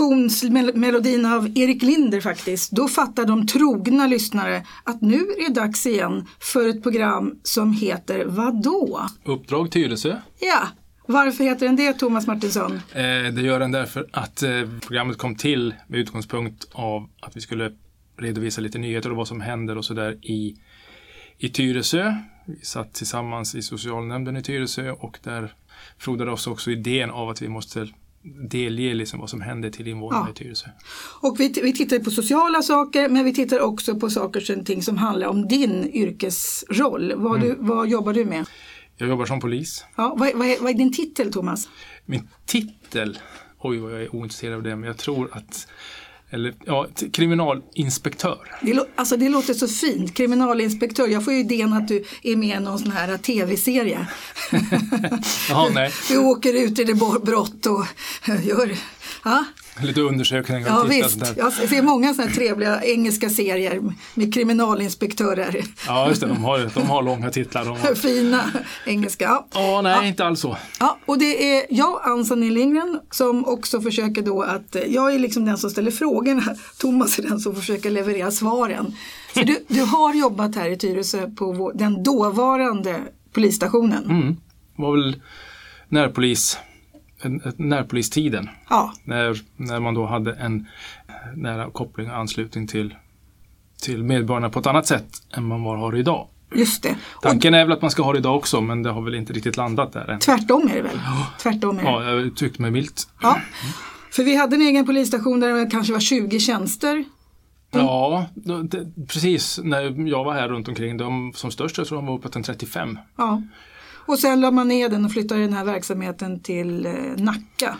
introduktionsmelodin av Erik Linder faktiskt, då fattar de trogna lyssnare att nu är det dags igen för ett program som heter Vadå? Uppdrag Tyresö. Ja, varför heter den det Thomas Martinsson? Eh, det gör den därför att eh, programmet kom till med utgångspunkt av att vi skulle redovisa lite nyheter och vad som händer och sådär i, i Tyresö. Vi satt tillsammans i socialnämnden i Tyresö och där frodade oss också idén av att vi måste delge liksom vad som händer till invånarna Ja. i Tyresö. Och vi, vi tittar på sociala saker men vi tittar också på saker och ting som handlar om din yrkesroll. Vad, du, vad jobbar du med? Jag jobbar som polis. Ja, vad, vad, är, vad är din titel Thomas? Min titel, oj vad jag är ointresserad av det, men jag tror att eller, ja, kriminalinspektör. Det, alltså det låter så fint, kriminalinspektör. Jag får ju idén att du är med i någon sån här tv-serie. Jaha, nej. Du åker ut i det brott och gör... Ja, Lite undersökningar ja visst. sådär. Jag ser många såna här trevliga engelska serier med kriminalinspektörer. Ja, just det. De har, de har långa titlar. De har... Fina engelska. Ja. Ja, nej, inte alls så. Ja, och det är jag, Ann-Sanny Lindgren, som också försöker då att, jag är liksom den som ställer frågorna, Thomas är den som försöker leverera svaren. Så du, du har jobbat här i Tyresö på vår, den dåvarande polisstationen. Mm. Var väl närpolis, närpolistiden. Ja, När, när man då hade en nära koppling och anslutning till, till medborgarna på ett annat sätt än man var har idag. just det. Och Tanken är väl att man ska ha det idag också, men det har väl inte riktigt landat där än. tvärtom är det väl? Tvärtom är det. Ja, jag uttryckte mig milt. Ja. För vi hade en egen polisstation där det kanske var 20 tjänster. Ja, då- det, precis. När jag var här runt omkring, de som störst jag tror de var uppåt en 35. Ja. Och sen la man ner den och flyttade den här verksamheten till eh, Nacka.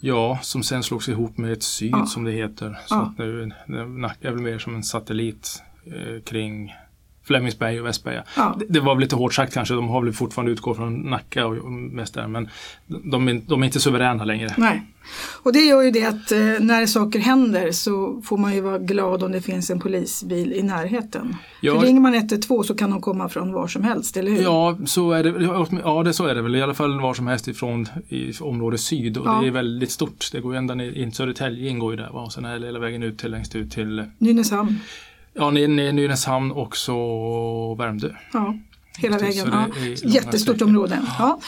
Ja, som sen slogs ihop med ett syd Ja. som det heter. Så Ja. nu- Nacka är väl mer som en satellit eh, kring Flemingsberg och Västberga. Ja. Det, det var väl lite hårt sagt kanske, de har väl fortfarande utgått från Nacka och, och mest där, men de, är- de är inte suveräna längre. Nej. Och det gör ju det att eh, när saker händer så får man ju vara glad om det finns en polisbil i närheten. Ja. För ringer man 112 så kan de komma från var som helst, eller hur? Ja, så är det, ja, det så är det väl. I alla fall var som helst ifrån i område syd och Ja. det är väldigt stort. Det går ju ända ner in Södertälje ingår ju där va? och sen hela vägen ut till längst ut till Nynäshamn. Ja, Nynäshamn och så Värmdö. Ja, hela vägen. Ja. Jättestort område. Ja.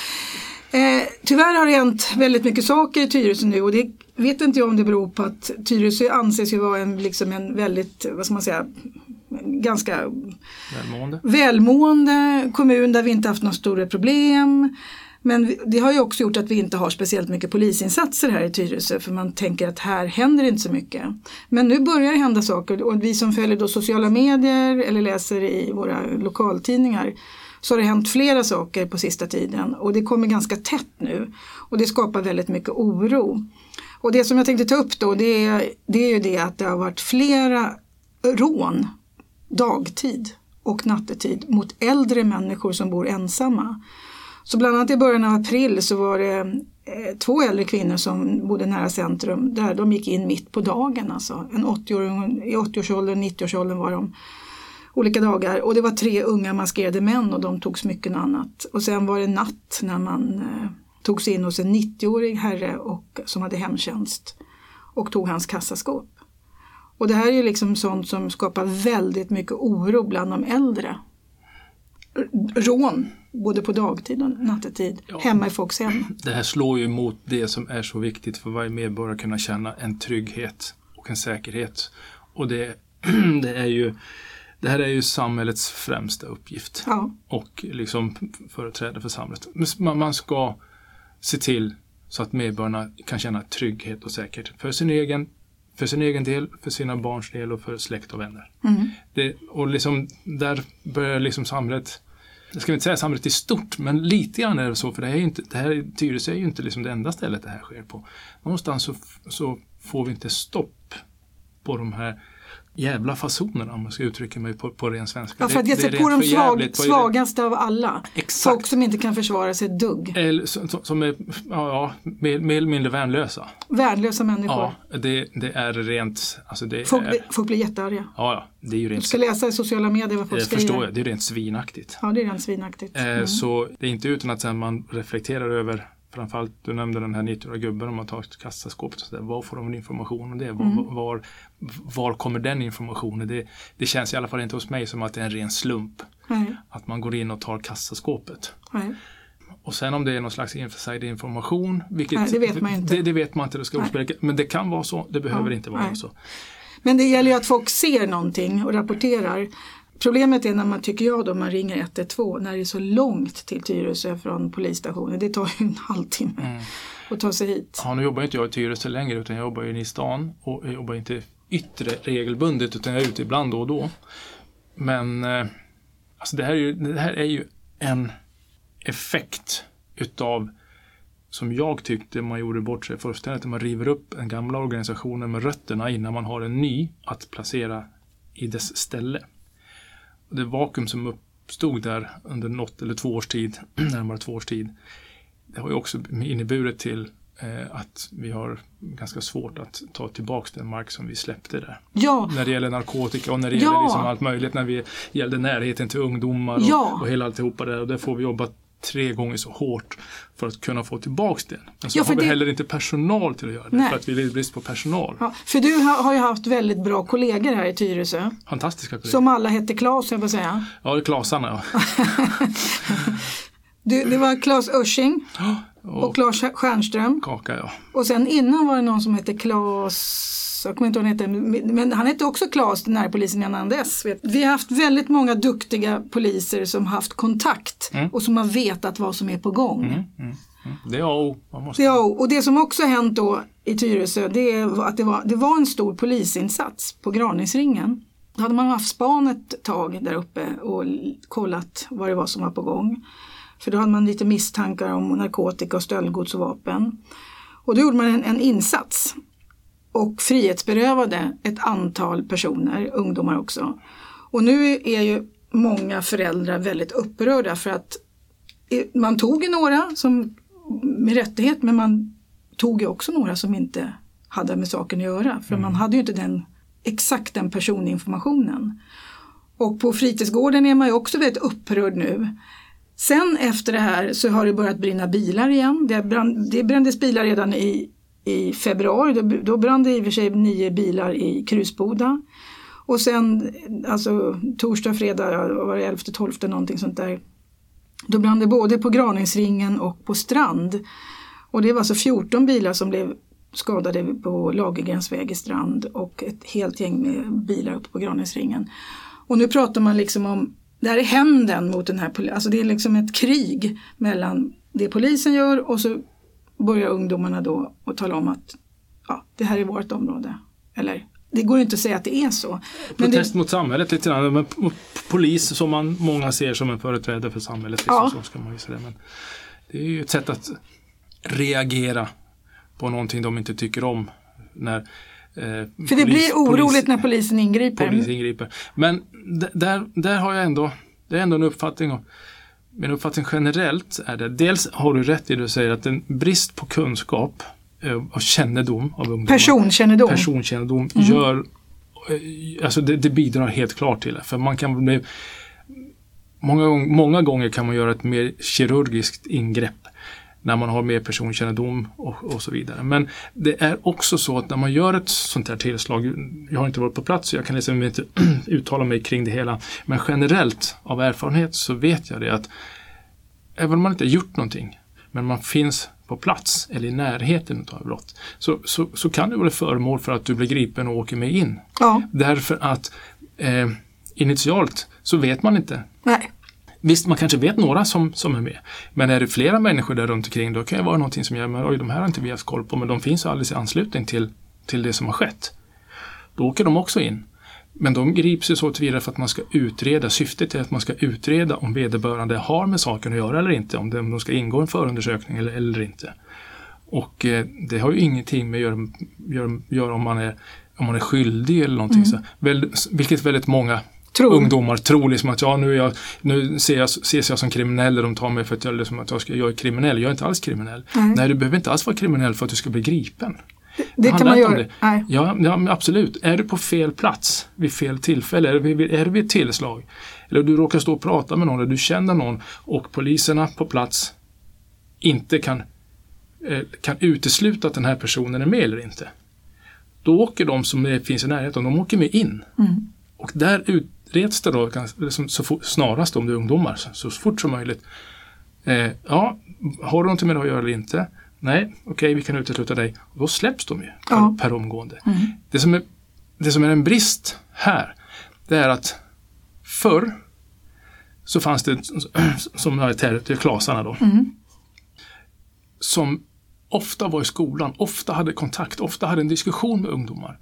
Eh, tyvärr har det hänt väldigt mycket saker i Tyresö nu och det vet inte jag om det beror på att Tyresö anses ju vara en, liksom en väldigt, vad ska man säga, ganska Välmående. välmående kommun där vi inte haft några stora problem. Men det har ju också gjort att vi inte har speciellt mycket polisinsatser här i Tyresö för man tänker att här händer inte så mycket. Men nu börjar det hända saker och vi som följer då sociala medier eller läser i våra lokaltidningar så har det hänt flera saker på sista tiden och det kommer ganska tätt nu och det skapar väldigt mycket oro. Och det som jag tänkte ta upp då det är, det är ju det att det har varit flera rån dagtid och nattetid mot äldre människor som bor ensamma. Så bland annat i början av april så var det eh, två äldre kvinnor som bodde nära centrum där de gick in mitt på dagen. Alltså. En 80 I 80-årsåldern, 90-årsåldern var de olika dagar och det var tre unga maskerade män och de tog smycken och annat. Och sen var det natt när man eh, tog sig in hos en 90-årig herre och, som hade hemtjänst och tog hans kassaskåp. Och det här är ju liksom sånt som skapar väldigt mycket oro bland de äldre. Rån, både på dagtid och nattetid, Ja. hemma i folks hem. Det här slår ju mot det som är så viktigt för varje medborgare att kunna känna en trygghet och en säkerhet. Och det, det är ju det här är ju samhällets främsta uppgift Ja, och liksom företrädare för samhället. Man, ska se till så att medborgarna kan känna trygghet och säkerhet för sin egen, för sin egen del, för sina barns del och för släkt och vänner. mm. Det, och liksom, där börjar liksom samhället, jag ska inte säga samhället i stort, men lite grann är det så, för det här är ju inte, det här, Tyresö är ju inte liksom det enda stället det här sker på. Någonstans så, så får vi inte stopp på de här jävla fasonerna om man ska uttrycka mig på, på ren svenska. ja för att ge det sig på de svag, det? svagaste av alla. Exakt. Folk som inte kan försvara sig ett dugg. Eller, som, som är ja, mer, mer eller mindre värnlösa. Värdelösa människor. Ja, det, det är rent, alltså det Folk, är, folk blir jättearga. ja, ja, det är ju Du rent, ska läsa i sociala medier vad folk det skriver. förstår jag, det är rent svinaktigt. Ja, det är rent svinaktigt. Eh, Mm. Så det är inte utan att man reflekterar över framförallt, du nämnde den här 90-åriga gubben om man tar kassaskåpet. Och så där. Var får de information om det? Mm. Var, var, var kommer den informationen? Det, det känns i alla fall inte hos mig som att det är en ren slump. Nej. Att man går in och tar kassaskåpet. Nej. Och sen om det är någon slags inside information, vilket, Nej, det vet man inte. Det, det vet man inte, det ska ospelka. Men det kan vara så, det behöver Ja, inte vara nej. så. Men det gäller ju att folk ser någonting och rapporterar. Problemet är när man, tycker jag då, man ringer 112 när det är så långt till Tyresö från polisstationen. Det tar ju en halvtimme Mm. att ta sig hit. Ja, nu jobbar inte jag i Tyresö längre utan jag jobbar ju i stan och jag jobbar inte yttre regelbundet utan jag är ute ibland då och då. Men eh, alltså det, här är ju, det här är ju en effekt utav som jag tyckte man gjorde bort sig fullständigt. Man river upp den gamla organisationen med rötterna innan man har en ny att placera i dess ställe. Det vakuum som uppstod där under något eller två års tid, närmare två års tid, det har ju också inneburit till eh, att vi har ganska svårt att ta tillbaks den mark som vi släppte där. Ja, När det gäller narkotika och när det Ja. gäller liksom allt möjligt, när vi gällde närheten till ungdomar och, Ja. och hela alltihopa där. Och där får vi jobba tre gånger så hårt för att kunna få tillbaks det. Men så Ja, har vi det- heller inte personal till att göra det, Nej. för att vi lider brist på personal. ja, för du har, ju haft väldigt bra kollegor här i Tyresö. Fantastiska kollegor. Som alla hette Claes, jag får säga. Ja, det är Klasarna. Ja. Du, det var Claes Örsing Och, och Claes Stjernström. Kaka, ja. Och sen innan var det någon som hette Claes, jag kommer inte ihåg hette, men han hette också Claes, den här polisen innan dess. vet. Vi har haft väldigt många duktiga poliser som haft kontakt Mm. och som har vetat vad som är på gång. Mm, mm, mm. Det är O. Måste... Ja, och det som också hänt då i Tyresö det är att det var, det var en stor polisinsats på Graningsringen. Då hade man haft span ett tag där uppe och kollat vad det var som var på gång. För då hade man lite misstankar om narkotika och stöldgods och vapen. Och då gjorde man en, en insats och frihetsberövade ett antal personer, ungdomar också. Och nu är ju många föräldrar väldigt upprörda för att man tog ju några som med rättighet men man tog ju också några som inte hade med saken att göra för man hade ju inte den exakt den personinformationen. Och på fritidsgården är man ju också väldigt upprörd nu. Sen efter det här så har det börjat brinna bilar igen. Det, brann, det brändes bilar redan i, i februari. Då, då brann det i och för sig nio bilar i Krusboda. Och sen alltså torsdag, fredag, vad var det 11, 12 någonting sånt där. Då brann det både på Graningsringen och på Strand. Och det var alltså 14 bilar som blev skadade på Lagergrens väg i Strand och ett helt gäng med bilar uppe på Graningsringen. Och nu pratar man liksom om, det här är hämnden mot den här polisen, alltså det är liksom ett krig mellan det polisen gör och så börjar ungdomarna då att tala om att ja, det här är vårt område. Eller det går inte att säga att det är så. Protest det, mot samhället lite grann. Men polis som man många ser som en företrädare för samhället. Liksom, Ja. så ska man ju säga. Men det är ju ett sätt att reagera på någonting de inte tycker om. När, eh, för det blir oroligt när polisen ingriper. polis ingriper. Men där, där har jag ändå, det är ändå en uppfattning. Och min uppfattning generellt är det, dels har du rätt i det du säger att en brist på kunskap eh, och kännedom av ungdomar Personkännedom. personkännedom Mm. gör eh, Alltså det, det bidrar helt klart till det. För man kan bli många, många gånger kan man göra ett mer kirurgiskt ingrepp när man har mer personkännedom och, och så vidare. Men det är också så att när man gör ett sånt här tillslag, jag har inte varit på plats så jag kan liksom inte uttala mig kring det hela, men generellt av erfarenhet så vet jag det att även om man inte har gjort någonting, men man finns på plats eller i närheten av brott, så, så, så kan du vara föremål för att du blir gripen och åker med in. Ja, Därför att eh, initialt så vet man inte. nej. Visst, man kanske vet några som, som är med. Men är det flera människor där runt omkring då kan det vara någonting som gör, men oj, de här har inte vi haft koll på, men de finns alldeles i anslutning till, till det som har skett. Då åker de också in. Men de grips ju så tillvida för att man ska utreda. Syftet är att man ska utreda om vederbörande har med saken att göra eller inte. Om de, ska ingå i en förundersökning eller, eller inte. Och eh, det har ju ingenting med att göra, göra, göra om, man är, om man är skyldig eller någonting. Så, väl, vilket väldigt många Tror. ungdomar tror liksom att ja, nu, jag, nu ser jag, ses jag som kriminell och de tar mig för att jag, liksom, att jag, ska, jag är kriminell. Jag är inte alls kriminell. Nej. Nej, du behöver inte alls vara kriminell för att du ska bli gripen. Det kan handlar man göra. det. Nej. Ja, ja absolut. Är du på fel plats vid fel tillfälle, är det vid, är det vid ett tillslag, eller du råkar stå och prata med någon, eller du känner någon och poliserna på plats inte kan eh, kan utesluta att den här personen är med eller inte. Då åker de som finns i närheten, de åker med in. Mm. Och där utreds det då gans- liksom så snarast om det är ungdomar, så, så fort som möjligt. Eh, ja, har du någonting med det att göra eller inte? Nej, okej, vi kan utesluta dig. Och då släpps de ju per, Ja. per omgående. Mm. Det, som är, det som är en brist här, det är att förr så fanns det, som jag är till klasarna då, Mm. som ofta var i skolan, ofta hade kontakt, ofta hade en diskussion med ungdomar.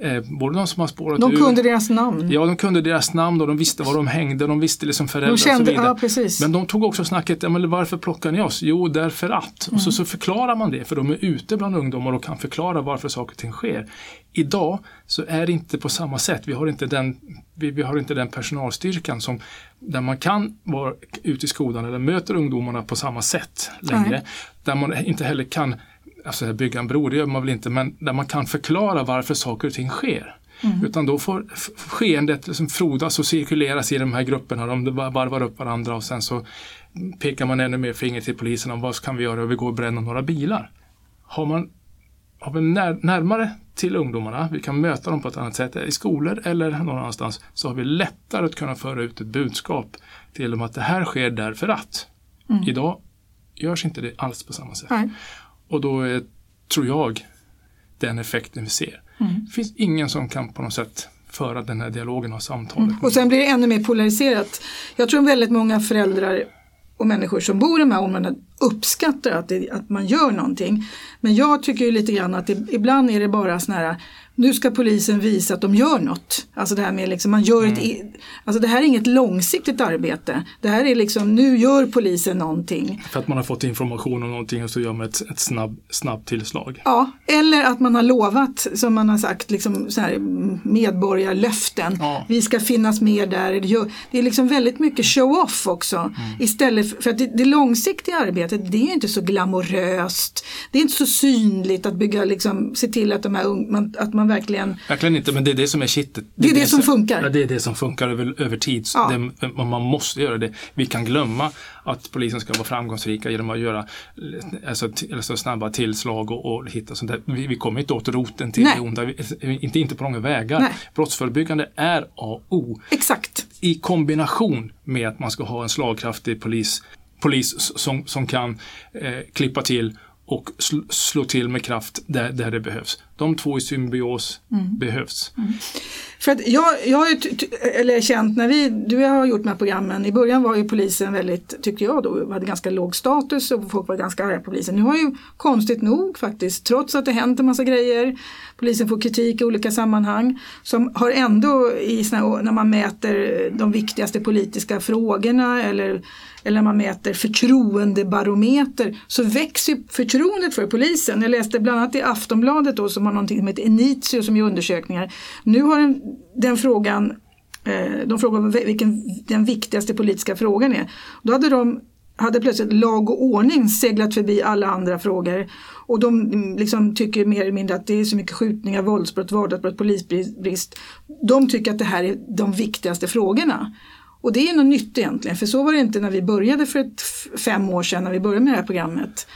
Eh, både de som har spårat De ur, kunde deras namn. Ja, de kunde deras namn och de visste var de hängde, de visste liksom föräldrar de och så kände, vidare. ja precis. Men de tog också snacket, ja, men varför plockar ni oss? Jo, därför att. Och Mm. så, så förklarar man det, för de är ute bland ungdomar och kan förklara varför saker och ting sker. Idag så är det inte på samma sätt. Vi har inte den, vi, vi har inte den personalstyrkan som, där man kan vara ute i skolan eller möter ungdomarna på samma sätt längre. Nej. Där man inte heller kan alltså, bygga en bro, det gör man väl inte, men där man kan förklara varför saker och ting sker. Mm. Utan då får skeendet liksom frodas och cirkuleras i de här grupperna. De varvar upp varandra och sen så pekar man ännu mer finger till polisen om vad kan vi göra vi går och bränner några bilar. Har man har vi när, närmare till ungdomarna, vi kan möta dem på ett annat sätt i skolor eller någon annanstans, så har vi lättare att kunna föra ut ett budskap till dem att det här sker därför att. Idag görs inte det alls på samma sätt. Nej. Och då är, tror jag, den effekten vi ser. Mm. Det finns ingen som kan på något sätt föra den här dialogen och samtalet. Och sen blir det ännu mer polariserat. Jag tror väldigt många föräldrar och människor som bor i de här områdena uppskattar att, det, att man gör någonting. Men jag tycker ju lite grann att det, ibland är det bara sån här nu ska polisen visa att de gör något. Alltså det här med liksom, man gör ett, i- alltså det här är inget långsiktigt arbete. Det här är liksom, nu gör polisen någonting. För att man har fått information om någonting och så gör man ett, ett snabb, snabbt tillslag. Ja, eller att man har lovat, som man har sagt, liksom så här, medborgarlöften. Ja. Vi ska finnas med där. Det är liksom väldigt mycket show-off också. Mm. Istället för, för att det, det långsiktiga arbetet, det är inte så glamoröst. Det är inte så synligt att bygga, liksom, se till att, de här, ung- man, att man verkligen Verkligen inte, men det är det som är kittet. Det är det som funkar. Ja, det är det som funkar över, över tid. Ja. Det, man måste göra det. Vi kan glömma att polisen ska vara framgångsrika genom att göra alltså, alltså snabba tillslag och, och hitta sånt där. Vi, vi kommer inte åt roten till Nej. det onda. Inte, inte på långa vägar. Nej. Brottsförebyggande är A och O. Exakt. i kombination med att man ska ha en slagkraftig polis, polis som, som kan eh, klippa till och sl, slå till med kraft där, där det behövs. De två i symbios behövs. För att jag, jag har ju eller känt när vi, du och jag har gjort de här programmen, i början var ju polisen väldigt, tyckte jag då, hade ganska låg status och folk var ganska arga på polisen. Nu har ju konstigt nog faktiskt, trots att det hänt en massa grejer, polisen får kritik i olika sammanhang, som har ändå i såna, när man mäter de viktigaste politiska frågorna eller, eller när man mäter förtroendebarometer så växer förtroendet för polisen. Jag läste bland annat i Aftonbladet då som har någonting som heter Enitio som gör undersökningar. Nu har den, den frågan eh, de frågade vilken den viktigaste politiska frågan är. Då hade de hade plötsligt lag och ordning seglat förbi alla andra frågor. Och de mm, liksom tycker mer eller mindre att det är så mycket skjutningar, våldsbrott, vardagsbrott, polisbrist. De tycker att det här är de viktigaste frågorna. Och det är något nytt egentligen, för så var det inte när vi började för ett fem år sedan när vi började med det här programmet.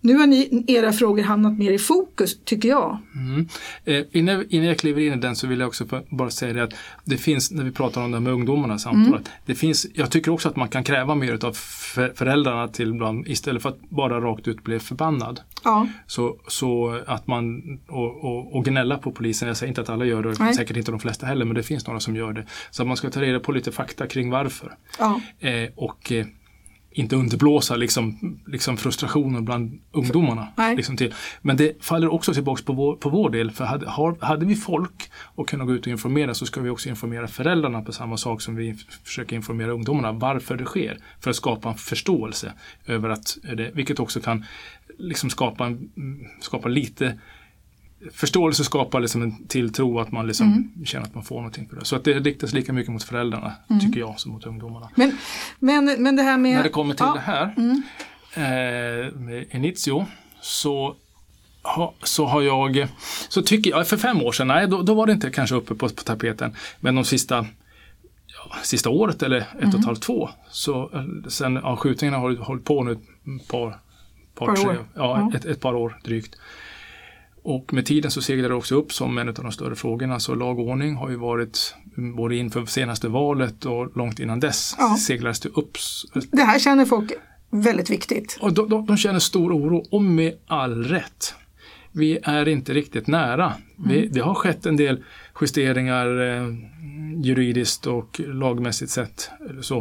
Nu har ni, era frågor hamnat mer i fokus, tycker jag. Mm. Eh, innan, innan jag kliver in i den så vill jag också bara säga det att det finns, när vi pratar om det här med ungdomarna samtalet, det finns, jag tycker också att man kan kräva mer av föräldrarna till ibland, istället för att bara rakt ut bli förbannad. Ja, Så, så att man, och, och, och gnälla på polisen, jag säger inte att alla gör det, Nej. säkert inte de flesta heller, men det finns några som gör det. Så att man ska ta reda på lite fakta kring varför. ja. Eh, och eh, inte underblåsa liksom, liksom frustrationen bland ungdomarna. Liksom till. Men det faller också tillbaka på vår, på vår del. För hade, har, hade vi folk och kunna gå ut och informera så ska vi också informera föräldrarna på samma sak som vi försöker informera ungdomarna varför det sker. För att skapa en förståelse över att det, vilket också kan liksom skapa, en, skapa lite Förståelse skapar liksom en tilltro att man liksom känner att man får någonting för det. Så att det riktas lika mycket mot föräldrarna, tycker jag, som mot ungdomarna. Men, men, men det här med... När det kommer till ja, det här eh, med Initio så, ha, så har jag, så tycker jag, för fem år sedan, nej då, då var det inte kanske uppe på, på tapeten, men de sista ja, Sista året eller ett och ett halvt, två, så eh, sen ja, skjutningarna har hållit på nu ett par, par, Par tre, år. Ja. Ett, ett par år drygt. Och med tiden så seglade det också upp som en av de större frågorna. Så lag och ordning har ju varit mm, både inför senaste valet och långt innan dess Ja. seglades det upp. Det här känner folk väldigt viktigt. Och de, de, de känner stor oro och med all rätt. Vi är inte riktigt nära. Vi, Mm. det har skett en del justeringar eh, juridiskt och lagmässigt sett. Eller så.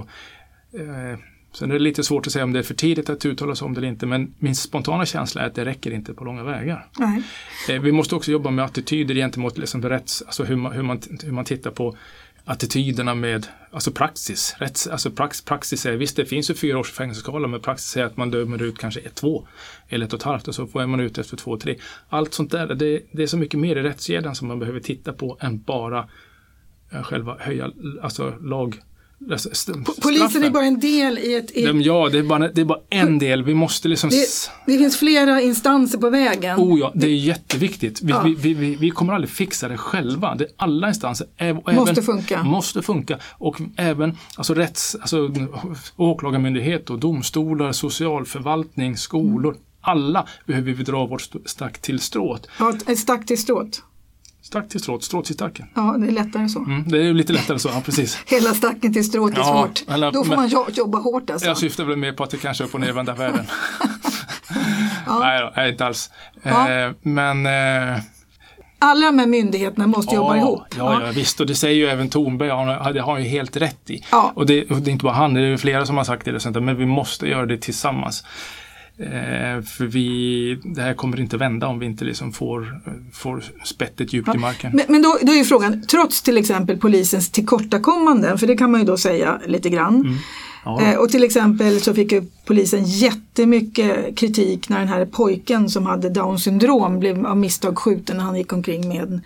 Eh, sen är det lite svårt att säga om det är för tidigt att uttala sig om det eller inte men min spontana känsla är att det räcker inte på långa vägar. Nej. Eh, vi måste också jobba med attityder gentemot liksom rätts, alltså hur man, hur, man, hur man tittar på attityderna med alltså praxis. Rätts, alltså prax, praxis är, visst det finns ju fyra års fängelseskala men praxis är att man dömer ut kanske ett, två eller ett och ett halvt och så får man ut efter två, tre. Allt sånt där, det, det är så mycket mer i rättskedjan som man behöver titta på än bara eh, själva höja, alltså lag alltså, Polisen är bara en del i ett... I, De- Ja, det är, bara, det är bara en del. Vi måste liksom... det, det finns flera instanser på vägen. Oh ja, det är jätteviktigt. Vi, Ja. vi, vi, vi, kommer aldrig fixa det själva. Det, alla instanser och Måste även, funka. Måste funka. Och även alltså rätts, alltså, åklagarmyndighet och domstolar, socialförvaltning, skolor. Alla behöver vi dra vårt st- stack till stråt. Ja, ett stack till stråt. Stack till stråt, stråt till stacken. Ja, det är lättare så. Mm, det är ju lite lättare så, ja precis. Hela stacken till stråt är Ja, svårt. eller- Då får men- man jo- jobba hårt alltså. Jag syftar väl mer på att det kanske är upp och nervända världen. Nej, då, nej, inte alls. Ja. Eh, men eh, Alla de här myndigheterna måste jobba ihop. Ja, ja, visst. Och det säger ju även Thornberg, han det har han ju helt rätt i. Ja. Och, det, och det är inte bara han, det är flera som har sagt det, men vi måste göra det tillsammans. Eh, för vi, det här kommer inte vända om vi inte liksom får, får spettet djupt i marken. Men, men då, då är ju frågan, trots till exempel polisens tillkortakommanden, för det kan man ju då säga lite grann. Mm. Ja, Eh, och till exempel så fick ju polisen jättemycket kritik när den här pojken som hade down syndrom blev av misstag skjuten när han gick omkring med en,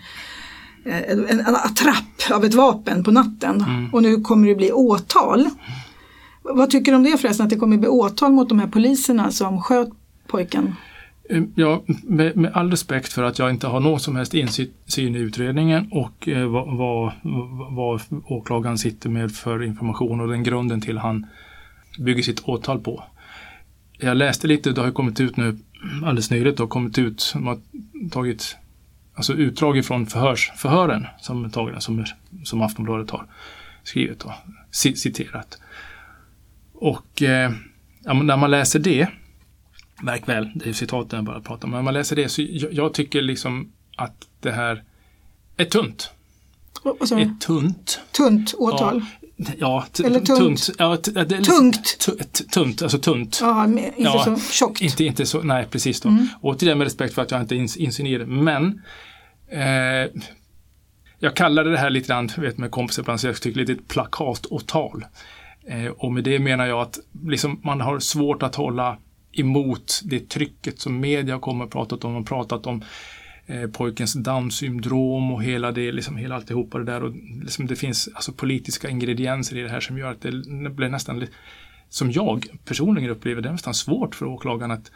en, en attrapp av ett vapen på natten. Mm. Och nu kommer det bli åtal. Vad tycker du om det förresten, att det kommer bli åtal mot de här poliserna som sköt pojken? Ehm, ja, med, med all respekt för att jag inte har någon som helst insyn i utredningen och eh, vad, vad, vad åklagaren sitter med för information och den grunden till han bygger sitt åtal på. Jag läste lite, det har ju kommit ut nu alldeles nyligt, det har kommit ut, de har tagit alltså utdrag ifrån förhörs, förhören som, tagna, som, som Aftonbladet har skrivit och citerat. Och eh, ja, när man läser det Märk väl, det är citaten jag bara pratar om. Men när man läser det så jag, jag tycker liksom att det här är tunt. Du? Är tunt. Tunt åtal? Ja, t- Eller tunt. tunt. Ja, t- det är lite- Tungt. Tunt, alltså tunt. Ja, inte Ja, så tjockt. Inte, inte så, nej precis då. Mm. Återigen med respekt för att jag inte ins, det. Men eh, jag kallade det här lite grann, vet med kompisar ibland, så jag tycker lite ett plakatåtal. Eh, och med det menar jag att liksom, man har svårt att hålla emot det trycket som media kommer att pratat om. De har pratat om eh, pojkens Down-syndrom och hela det, liksom hela alltihopa det där. Och liksom det finns alltså politiska ingredienser i det här som gör att det blir nästan, som jag personligen upplever det, nästan svårt för åklagaren att,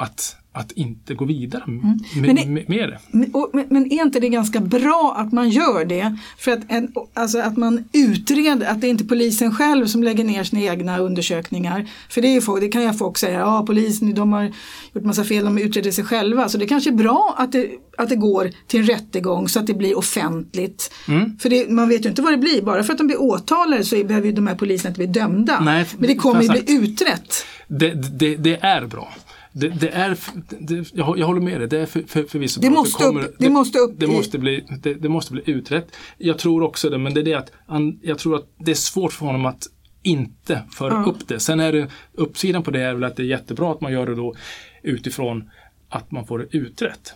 att, att inte gå vidare med, Mm. Men det- med, med det. Men, och, men, är inte det ganska bra att man gör det? För att, en, alltså att man utreder, att det är inte polisen själv som lägger ner sina egna undersökningar. För det, är ju folk, det kan ju folk säga, ja polisen de har gjort massa fel, de utreder sig själva. Så det kanske är bra att det, att det går till en rättegång så att det blir offentligt. Mm. För det, man vet ju inte vad det blir, bara för att de blir åtalade så behöver ju de här poliserna inte bli dömda. Nej, men det kommer ju bli utrett. Det, det, det är bra. Det, det är, det, jag, jag håller med dig, det är för, för, förvisso Det måste upp- det måste upp det, måste bli, det, måste bli utrett. Jag tror också det, men det är det att han, jag tror att det är svårt för honom att inte föra Ja. upp det. Sen är det, uppsidan på det är väl att det är jättebra att man gör det då utifrån att man får det utrett.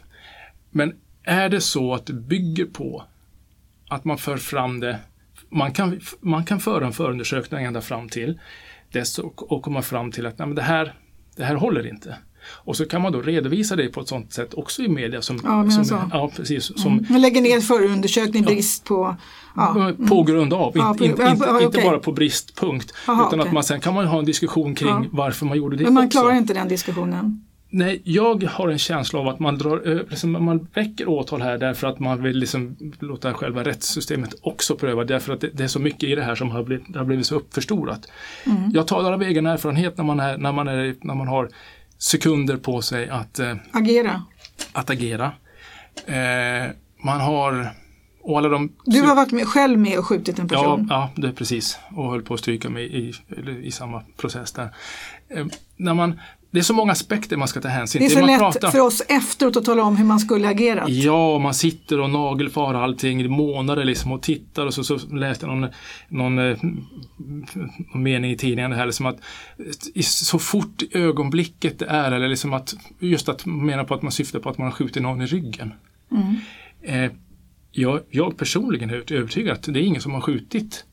Men är det så att det bygger på att man för fram det, man kan, man kan föra en förundersökning ända fram till dess och, och komma fram till att nej, men det, här, det här håller inte. Och så kan man då redovisa det på ett sånt sätt också i media som, Ja, men som, så. Mm. ja, precis, som Man lägger ner förundersökning, brist på... Ja. på grund av, Ja, inte, på- inte, ja, inte, ja, bara på bristpunkt. Aha, utan okej. att man sen kan man ha en diskussion kring Ja. varför man gjorde det Men man också. klarar inte den diskussionen. Nej, jag har en känsla av att man, drar, eh, liksom, man väcker åtal här därför att man vill liksom låta själva rättssystemet också pröva. Därför att det, det är så mycket i det här som har blivit, det har blivit så uppförstorat. Mm. Jag talar av egen erfarenhet när man, är, när man, är, när man har sekunder på sig att, eh, Agera. att agera. Eh, man har, och alla de... Du har varit med, själv med och skjutit en Ja, person. ja, det är precis. Och höll på att stryka mig i, i, i samma process där. Eh, när man, det är så många aspekter man ska ta hänsyn det är till. så lätt pratar- för oss efteråt att tala om hur man skulle agerat. Ja, man sitter och nagelfar allting i månader liksom och tittar och så, så läste jag någon, någon, eh, någon mening i tidningen här liksom att så fort ögonblicket är eller liksom att just att mena på att man syftar på att man har skjutit någon i ryggen. Mm. Eh, jag, jag personligen är övertygad att det är ingen som har skjutit.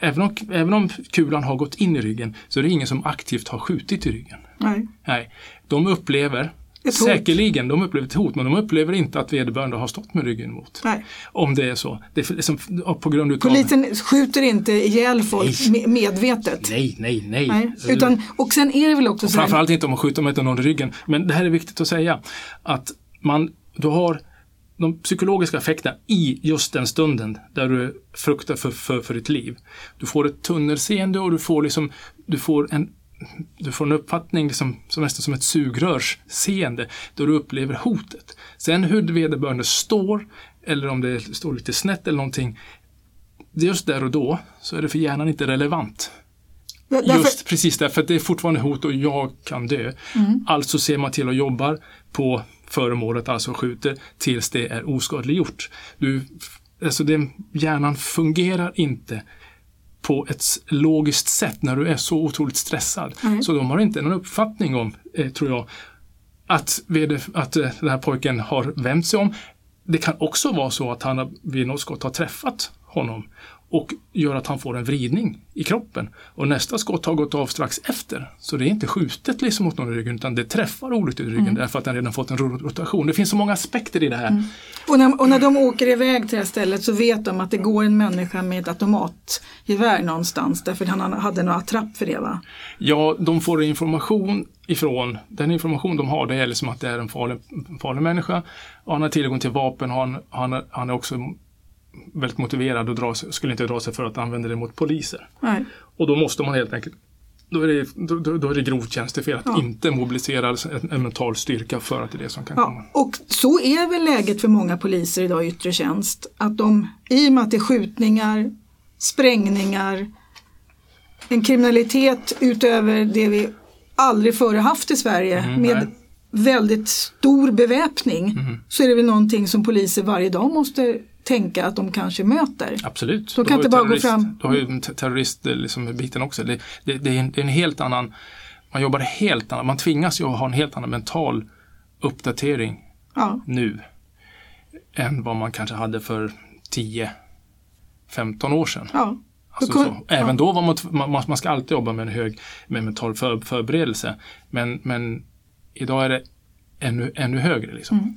Även om, även om kulan har gått in i ryggen så är det ingen som aktivt har skjutit i ryggen. Nej. Nej, de upplever. Säkerligen, de upplever ett hot men de upplever inte att vederbörande har stått med ryggen mot. Nej. Om det är så. Det är liksom, på grund utav... Polisen skjuter inte ihjäl folk Nej. me- medvetet. Nej, nej, nej. Nej. Utan, och sen är det väl också så här, Framförallt inte om man skjuter med någon i ryggen. Men det här är viktigt att säga. Att man, du har de psykologiska effekterna i just den stunden där du fruktar för, för, för ditt liv. Du får ett tunnelseende och du får liksom, du får en du får en uppfattning liksom, som nästan som ett sugrörsseende då du upplever hotet. Sen hur vederbörande står eller om det står lite snett eller någonting. Just där och då så är det för hjärnan inte relevant. därför, Just precis därför att det är fortfarande hot och jag kan dö. Mm. Alltså ser man till och jobbar på föremålet, alltså skjuter, tills det är oskadliggjort. Du, alltså det, hjärnan fungerar inte på ett logiskt sätt när du är så otroligt stressad. Nej. Så de har inte någon uppfattning om, eh, tror jag, att, veder, att eh, den här pojken har vänt sig om. Det kan också vara så att han vid något skott har träffat honom och gör att han får en vridning i kroppen. Och nästa skott har gått av strax efter. Så det är inte skjutet liksom mot någon i ryggen utan det träffar olyckligt i ryggen därför att den redan fått en ro- rotation. Det finns så många aspekter i det här. och, när, och när de åker iväg till det här stället så vet de att det går en människa med ett automatgevär någonstans därför han hade någon attrapp för det va? Ja, de får information ifrån, den information de har det är liksom att det är en farlig, farlig människa. Han har tillgång till vapen, han, han, han är också väldigt motiverad och dra, skulle inte dra sig för att använda det mot poliser. Nej. Och då måste man helt enkelt då är det, då, då- är det grovt tjänstefel att Ja. inte mobilisera en, en mental styrka för att det är det som kan komma. Ja, och så är väl läget för många poliser idag i yttre tjänst. Att de, i och med att det är skjutningar, sprängningar, en kriminalitet utöver det vi aldrig före haft i Sverige Mm, med nej. väldigt stor beväpning Mm. så är det väl någonting som poliser varje dag måste tänka att de kanske möter. Absolut. De kan inte bara gå fram. Du har ju te- terroristbiten liksom, biten också. Det, det, det, är en, det är en helt annan, man jobbar helt annan, man tvingas ju att ha en helt annan mental uppdatering Ja, nu än vad man kanske hade för 10-15 år sedan. ja. Alltså så, även då var man, man, man ska alltid jobba med en hög med mental för, förberedelse. Men, men idag är det ännu, ännu högre. Liksom. Mm.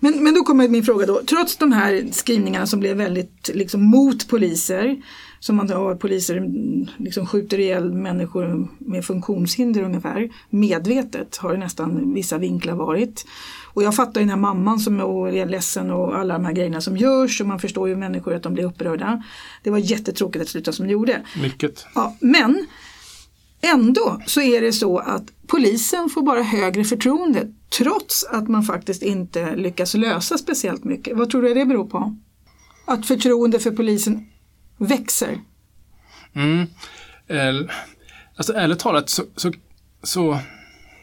Men, men då kommer min fråga då. Trots de här skrivningarna som blev väldigt liksom, mot poliser, som man har poliser liksom, skjuter ihjäl människor med funktionshinder ungefär, medvetet har det nästan vissa vinklar varit. Och jag fattar ju den här mamman som är ledsen och alla de här grejerna som görs och man förstår ju människor att de blir upprörda. Det var jättetråkigt att sluta som det gjorde. Mycket. Ja, men ändå så är det så att polisen får bara högre förtroende trots att man faktiskt inte lyckas lösa speciellt mycket. Vad tror du det beror på? Att förtroende för polisen växer? Mm. Eh, alltså ärligt talat så, så, så,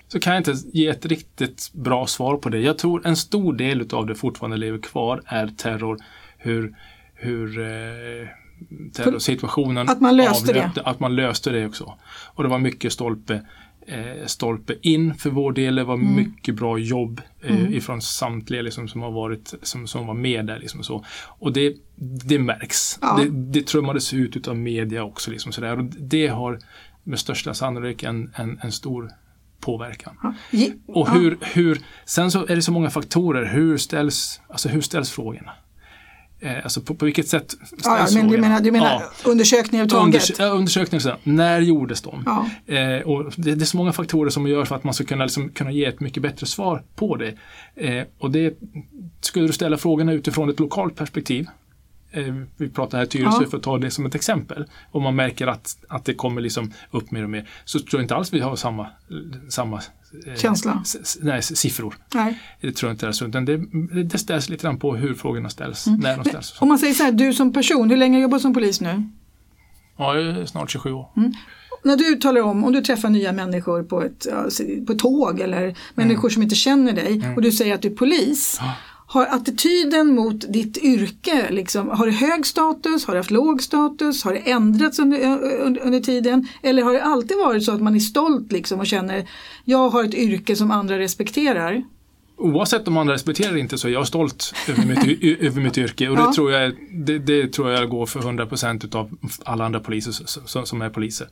så kan jag inte ge ett riktigt bra svar på det. Jag tror en stor del av det fortfarande lever kvar är terror. Hur, hur eh, terrorsituationen Att man löste det. avlöpte, Att man löste det också. Och det var mycket stolpe, eh, stolpe in för vår del. Det var Mm. mycket bra jobb eh, ifrån samtliga liksom, som har varit, som, som var med där. Liksom, så. Och det, det märks. Ja. Det, det trummades ut utav media också. Liksom, så där. Och det har med största sannolikhet en, en, en stor påverkan. Ja. Och hur, hur, sen så är det så många faktorer. Hur ställs, alltså hur ställs frågorna? Eh, alltså på, på vilket sätt ställs Ja, men du menar, du menar Ja. undersökningar överhuvudtaget? Unders undersökningar, så när gjordes de? Ja. Eh, och det, det är så många faktorer som gör för att man ska kunna, liksom, kunna ge ett mycket bättre svar på det. Eh, och det skulle du ställa frågorna utifrån ett lokalt perspektiv vi pratar här Tyresö Ja. för att ta det som ett exempel. Om man märker att, att det kommer liksom upp mer och mer så tror jag inte alls vi har samma, samma eh, Känsla. nej, siffror. Nej. Det tror jag inte så. Utan det, det ställs lite grann på hur frågorna ställs, Mm. när de ställs. Om man säger så här, du som person, hur länge jobbar du som polis nu? Ja, jag är snart 27 år. När du talar om, om du träffar nya människor på ett, på ett tåg eller människor som inte känner dig och du säger att du är polis. Har attityden mot ditt yrke, liksom, har det hög status, har det haft låg status, har det ändrats under, under, under tiden? Eller har det alltid varit så att man är stolt liksom, och känner jag har ett yrke som andra respekterar? Oavsett om andra respekterar det inte så är jag stolt över mitt, över mitt yrke och Ja. det, tror jag, det, det tror jag går för 100% av alla andra poliser som är poliser.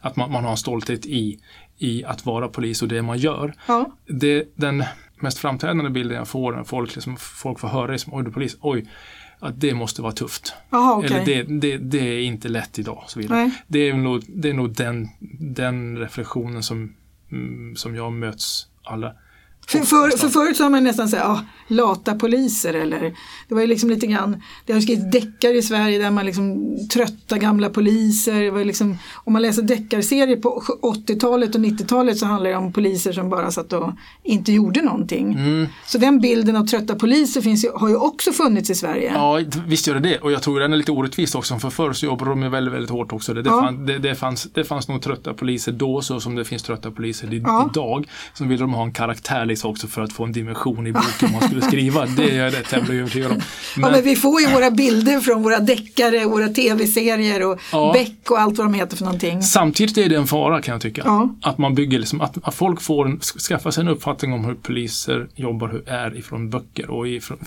Att man, man har en stolthet i, i att vara polis och det man gör. Ja, Det, den mest framträdande bilden jag får när folk, liksom, folk får höra det som oj du polis, oj, att det måste vara tufft. Jaha, okej. Eller det, det, det är inte lätt idag. Så vidare. Nej. Det är nog, det är nog den, den reflektionen som, mm, som jag möts alla. För, för, för förut så har man nästan sagt, ja, lata poliser eller det var ju liksom lite grann, det har skrivits deckare i Sverige där man liksom trötta gamla poliser. Det var liksom, om man läser deckarserier på 80-talet och 90-talet så handlar det om poliser som bara satt och inte gjorde någonting. Mm. Så den bilden av trötta poliser finns ju, har ju också funnits i Sverige. Ja, visst gör det det. Och jag tror den är lite orättvis också. För förr så jobbade de ju väldigt, väldigt hårt också. Det, det, Ja. fann, det, det, fanns, det fanns nog trötta poliser då så som det finns trötta poliser Ja. idag. Så ville de ha en karaktär liksom också för att få en dimension i boken man skulle skriva. Det är jag rätt tämligen övertygad om. Ja, men vi får ju våra bilder från våra deckare, våra tv-serier och Ja. Beck och allt vad de heter för någonting. Samtidigt är det en fara kan jag tycka. Ja. Att man bygger, liksom, att, att folk får en, skaffar sig en uppfattning om hur poliser jobbar, hur är ifrån böcker och ifrån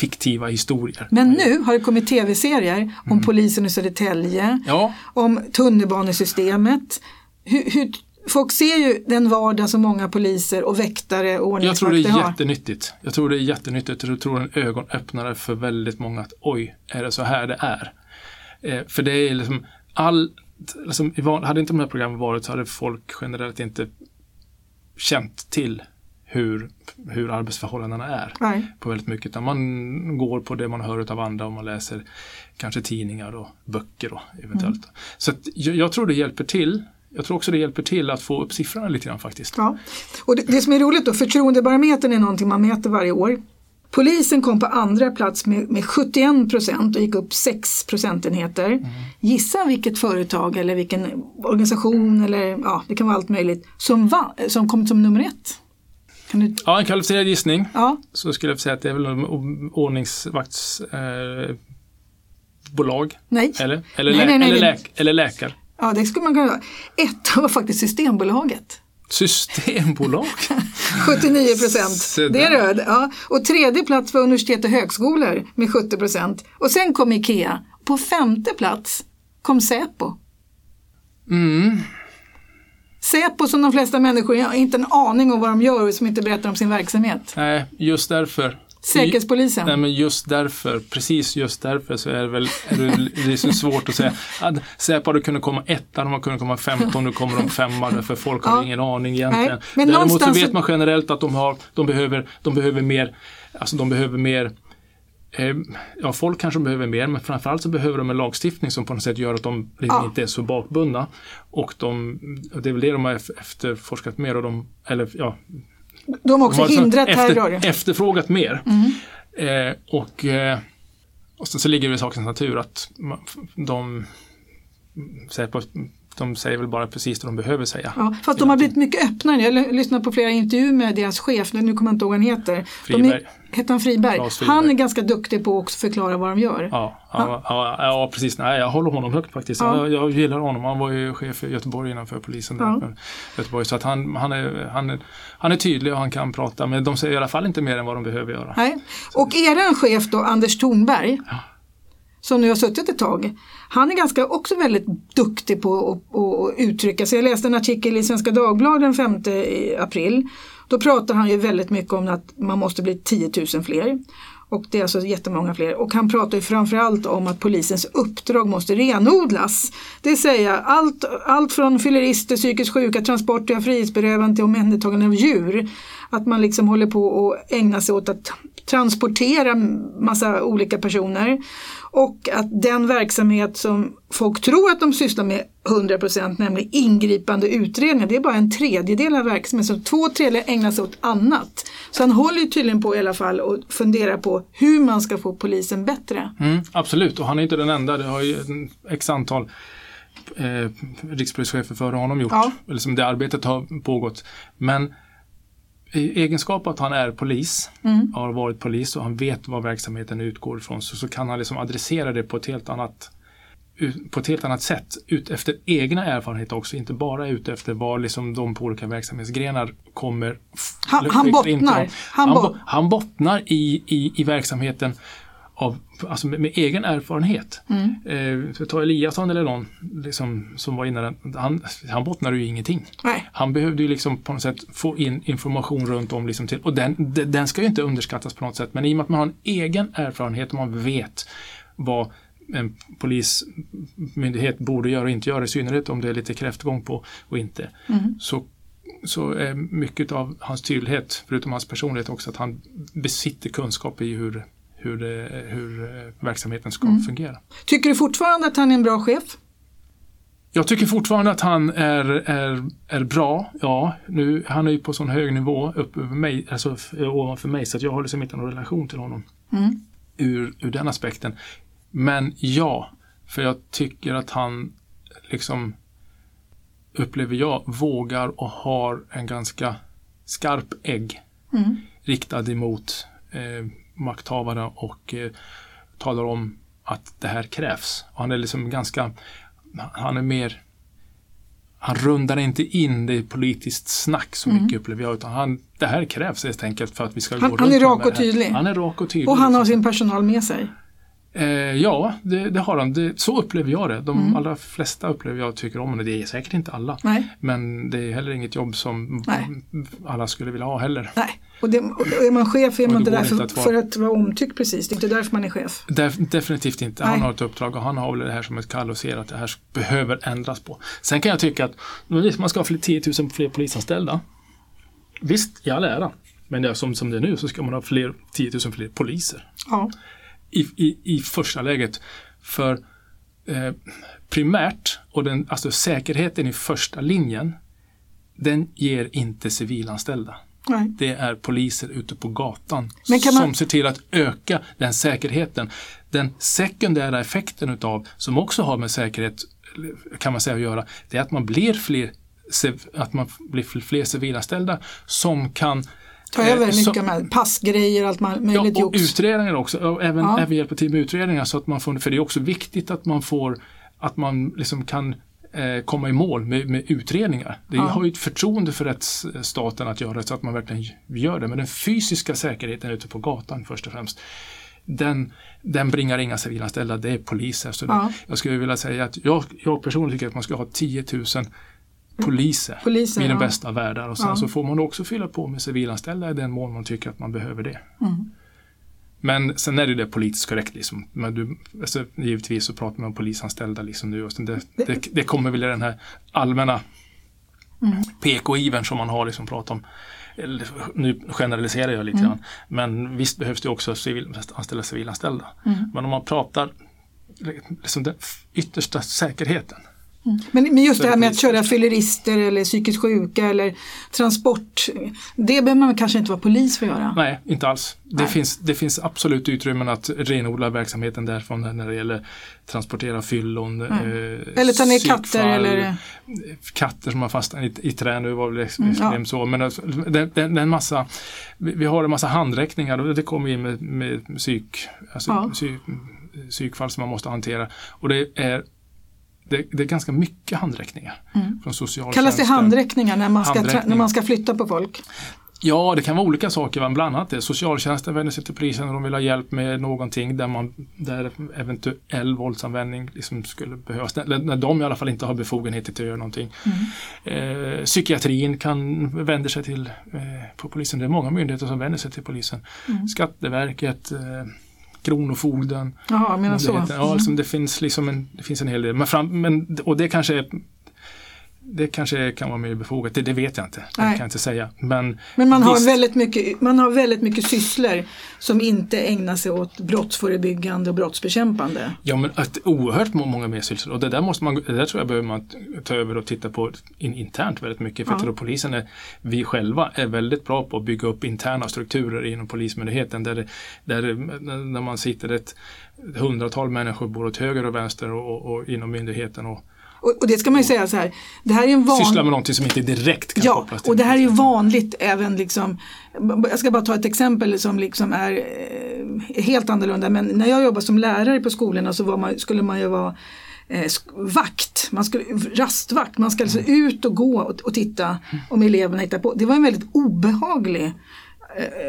fiktiva historier. Men nu har det kommit tv-serier om polisen i Södertälje, Mm. Ja, om tunnelbanesystemet. Hur, hur, folk ser ju den vardag som många poliser och väktare och jag tror det ordningsvakter är har. jättenyttigt. Jag tror det är jättenyttigt. Jag tror en ögonöppnare för väldigt många att oj, är det så här det är? Eh, för det är liksom all, liksom, hade inte de här programmen varit så hade folk generellt inte känt till hur, hur arbetsförhållandena är Nej. på väldigt mycket. Utan man går på det man hör av andra och man läser kanske tidningar och böcker och eventuellt. Mm. Så jag, jag tror det hjälper till. Jag tror också det hjälper till att få upp siffrorna lite grann faktiskt. Ja. Och det, det som är roligt då, förtroendebarometern är någonting man mäter varje år. Polisen kom på andra plats med, med 71 procent och gick upp 6 procentenheter. Mm. Gissa vilket företag eller vilken organisation eller ja, det kan vara allt möjligt som, va, som kom som nummer ett. Kan du, Ja, en kvalificerad gissning. ja, Så skulle jag säga att det är väl ordningsvaktsbolag. Eh, bolag. nej. eller? Eller, Nej, lä- nej, nej, eller, läk- eller läkare. Ja, det skulle man kunna vara. Ett var faktiskt Systembolaget. Systembolag. 79 procent. Det är röd. Ja. Och tredje plats var universitet och högskolor med 70 procent. Och sen kom Ikea. På femte plats kom Säpo. Mm. Säpo som de flesta människor har inte en aning om vad de gör och som inte berättar om sin verksamhet. Nej, just därför. Säkerhetspolisen. Nej, men just därför, precis just därför så är det väl är det, så svårt att säga. att Säpo hade kunnat komma etta, de hade kunnat komma femton, nu kommer de femma därför folk har Ja. ingen aning egentligen. Nej, men Däremot så någonstans vet så- man generellt att de, har, de, behöver, de behöver mer, alltså de behöver mer eh, Ja, folk kanske behöver mer, men framförallt så behöver de en lagstiftning som på något sätt gör att de liksom Ja. inte är så bakbundna. Och de, det är väl det de har ef- efterforskat mer och de, eller ja, De har också de har liksom hindrat terror. efter, efterfrågat mer. Mm. Eh, och, eh, och så, så ligger det i sakens natur att de, på, de säger väl bara precis det de behöver säga. Ja, fast de har blivit mycket öppnare. Jag har lyssnat på flera intervjuer med deras chef, nu kommer jag inte ihåg vad han heter. De Friberg. är, heter han Friberg? Friberg. Han är ganska duktig på att förklara vad de gör. Ja, ja, ja, ja, precis. Nej, jag håller honom högt faktiskt. Ja. Jag, jag gillar honom. Han var ju chef i Göteborg innanför polisen. Där, Göteborg. Så att han, han, är, han, är, han är tydlig och han kan prata. Men de säger i alla fall inte mer än vad de behöver göra. Nej. Och eran chef då, Anders Thornberg, som nu har suttit ett tag, han är ganska också väldigt duktig på att, uttrycka sig. Jag läste en artikel i Svenska Dagbladet den 5 april. Då pratar han ju väldigt mycket om att man måste bli 10 000 fler. Och det är alltså jättemånga fler. Och han pratar ju framförallt om att polisens uppdrag måste renodlas. Det vill säga allt, allt från fyllerister, psykiskt sjuka, transporter av frihetsberövande till omhändertagande av djur. Att man liksom håller på att ägna sig åt att transportera massa olika personer. och att den verksamhet som folk tror att de sysslar med 100% nämligen ingripande utredningar, det är bara en tredjedel av verksamheten. Så två tredjedelar ägnar sig åt annat. Så han håller ju tydligen på i alla fall och funderar på hur man ska få polisen bättre. Mm, absolut, och han är inte den enda. Det har ju x antal eh, rikspolischefer före honom gjort. Ja. Eller som det arbetet har pågått. Men i egenskap att han är polis, mm. har varit polis och han vet vad verksamheten utgår ifrån så, så kan han liksom adressera det på ett helt annat på ett helt annat sätt ut efter egna erfarenheter också, inte bara ut efter vad liksom de på olika verksamhetsgrenar kommer. Han, han bottnar. Han, han, han bottnar i, i, i verksamheten av, alltså med, med egen erfarenhet. Mm. Eh, ta Eliasson eller någon liksom, som var inne han, han bottnade ju ingenting. Nej. Han behövde ju liksom på något sätt få in information runt om. Liksom till, och den, den ska ju inte underskattas på något sätt men i och med att man har en egen erfarenhet och man vet vad en polismyndighet borde göra och inte göra, i synnerhet om det är lite kräftgång på och inte. Mm. Så, så är mycket av hans tydlighet, förutom hans personlighet också, att han besitter kunskap i hur hur, det, hur eh, verksamheten ska mm. fungera. Tycker du fortfarande att han är en bra chef? Jag tycker fortfarande att han är, är, är bra. Ja, nu, han är ju på sån hög nivå upp över mig, alltså ovanför mig så att jag har liksom inte någon relation till honom mm. ur, ur den aspekten. Men ja, för jag tycker att han liksom upplever jag vågar och har en ganska skarp ägg mm. riktad emot eh, makthavare och eh, talar om att det här krävs. Och han är liksom ganska, han är mer han rundar inte in det politiskt snack så mm. mycket upplever jag utan han, det här krävs helt enkelt för att vi ska han, gå Han är rak och tydlig. Han är rak och tydlig. Och han har sin personal med sig. Eh, ja, det, det, har han. Det, så upplever jag det. De mm. allra flesta upplever jag tycker om det. Det är säkert inte alla. Nej. Men det är heller inget jobb som Nej. alla skulle vilja ha heller. Nej. Och, det, och är man chef är man inte där för, att för att vara omtyckt precis. Det är inte därför man är chef. Def, definitivt inte. Nej. Han har ett uppdrag och han har väl det här som ett kall och ser att det här behöver ändras på. Sen kan jag tycka att man ska ha 10 000 fler polisanställda. Visst, i all ära. Men det, som, som det är nu så ska man ha fler, 10 000 fler poliser. Ja i, i, i första läget. För eh, primärt, och den, alltså säkerheten i första linjen, den ger inte civilanställda. Nej. Det är poliser ute på gatan man... som ser till att öka den säkerheten. Den sekundära effekten utav, som också har med säkerhet kan man säga att göra, det är att man blir fler, att man blir fler civilanställda som kan Ta över eh, mycket med passgrejer och allt möjligt ja, och utredningar också. Och även, ja. även hjälpa till med utredningar så att man får, för det är också viktigt att man får att man liksom kan eh, komma i mål med, med utredningar. Det ja. har ju ett förtroende för rättsstaten att göra så att man verkligen gör det. Men den fysiska säkerheten ute på gatan först och främst den, den bringar inga civilanställda, det är poliser. Så ja. det, jag skulle vilja säga att jag, jag personligen tycker att man ska ha 10 000 poliser, poliser i den ja. bästa världar. Och sen ja. så får man också fylla på med civilanställda i den mån man tycker att man behöver det. Mm. Men sen är det det politiskt korrekt. Liksom. Men du, alltså, givetvis så pratar man om polisanställda liksom nu. Och det, det, det, kommer väl i den här allmänna mm. PK-ivern som man har liksom pratat om. Nu generaliserar jag lite mm. grann. Men visst behövs det också civil, anställa civilanställda. Mm. Men om man pratar liksom den yttersta säkerheten Mm. Men, men just det här med att köra fyllerister eller psykiskt sjuka eller transport. Det behöver man kanske inte vara polis för att göra? Nej, inte alls. Det, finns, det finns absolut utrymmen att renodla verksamheten därifrån när det gäller transportera fyllon. Eh, eller ta ner katter eller? Katter som har fastnat i, i trä nu var väl extremt mm, ja. så. Men alltså, det, det, det, massa, vi har en massa handräckningar och det kommer in med, med psyk, alltså, ja. psyk, psykfall som man måste hantera. Och det är det, det, är ganska mycket handräckningar mm. från. Kallas det handräckningar när man, ska, när man ska flytta på folk? Ja, det kan vara olika saker, men bland annat det. Socialtjänsten vänder sig till polisen när de vill ha hjälp med någonting där, man, där eventuell våldsanvändning liksom skulle behövas. När, när de i alla fall inte har befogenheter till att göra någonting. Mm. Eh, psykiatrin kan vända sig till eh, på polisen. Det är många myndigheter som vänder sig till polisen. Mm. Skatteverket, eh, Kronofogden. Jaha, menar så. Ja, alltså det, finns liksom en, det finns en hel del. Men, fram, men, och det kanske är det kanske kan vara mer befogat, det, det vet jag inte. Det Nej. kan jag inte säga. Men, Men man har, väldigt mycket, man har väldigt mycket sysslor som inte ägnar sig åt brottsförebyggande och brottsbekämpande. Ja men att oerhört må- många mer sysslor och det där måste man, det där tror jag behöver man ta över och titta på in, internt väldigt mycket. För Ja. jag tror att polisen är, vi själva är väldigt bra på att bygga upp interna strukturer inom polismyndigheten där, det, där, där man sitter ett hundratal människor både åt höger och vänster och, och, och inom myndigheten och Och, och det ska man ju säga så här, det här är en sysslar van... med någonting som inte direkt kan Ja, kopplas till och det här är ju vanligt även liksom, jag ska bara ta ett exempel som liksom är eh, helt annorlunda, men när jag jobbade som lärare på skolorna så man, skulle man ju vara eh, vakt, man skulle, rastvakt, man ska alltså ut och gå och, och titta om eleverna hittar på. Det var en väldigt obehaglig eh,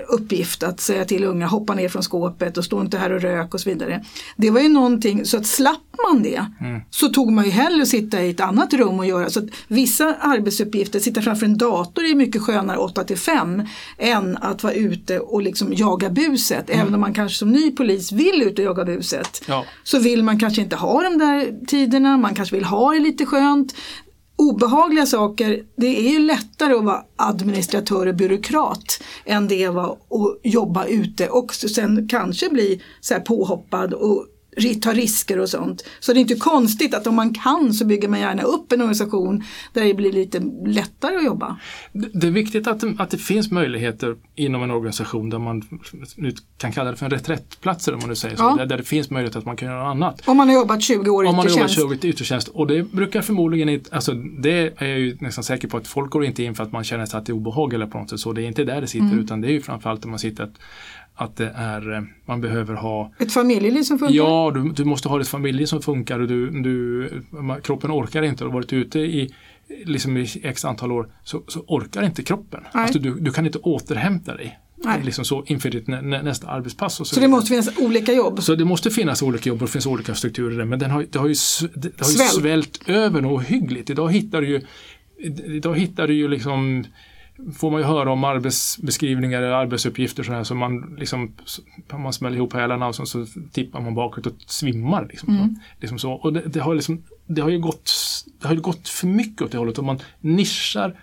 uppgift att säga till unga hoppa ner från skåpet och stå inte här och rök och så vidare. Det var ju någonting, så att slapp man det så tog man ju hellre att sitta i ett annat rum och göra. Så att vissa arbetsuppgifter, sitta framför en dator är mycket skönare 8 till 5 än att vara ute och liksom jaga buset. Även om man kanske som ny polis vill ut och jaga buset Ja. så vill man kanske inte ha de där tiderna, man kanske vill ha det lite skönt. Obehagliga saker, det är ju lättare att vara administratör och byråkrat än det var att jobba ute och sen kanske bli så här påhoppad och ta risker och sånt. Så det är inte konstigt att om man kan så bygger man gärna upp en organisation där det blir lite lättare att jobba. Det är viktigt att, att det finns möjligheter inom en organisation där man nu kan kalla det för en reträttplatser om man nu säger så. Ja. Där, där det finns möjlighet att man kan göra något annat. Om man har jobbat 20 år i Om man har jobbat tjänst. 20 i yttre tjänst. Och det brukar förmodligen inte, alltså det är jag ju nästan säker på att folk går inte in för att man känner sig att det är obehag eller på något sätt så. Det är inte där det sitter Mm. utan det är ju framförallt om man sitter att, att det är, eh, man behöver ha Ett familjeliv som funkar. Ja, du, du måste ha ett familj som funkar och du, du, kroppen orkar inte. Har du varit ute i, liksom i x antal år så, så orkar inte kroppen. Nej. Alltså du, du kan inte återhämta dig Nej. liksom så inför ditt nä, nä, nästa arbetspass. Så, Så det måste finnas olika jobb. så det måste finnas olika jobb och det finns olika strukturer men den har, det har ju, det har ju Svält. svällt över något hyggligt. Idag hittar du ju, idag hittar du ju liksom får man ju höra om arbetsbeskrivningar eller arbetsuppgifter så här, så man liksom man smäller ihop hälarna och så, så tippar man bakåt och svimmar. Liksom, Mm. Liksom så. Och det, det, har liksom, det har ju gått, det har gått för mycket åt det hållet och man nischar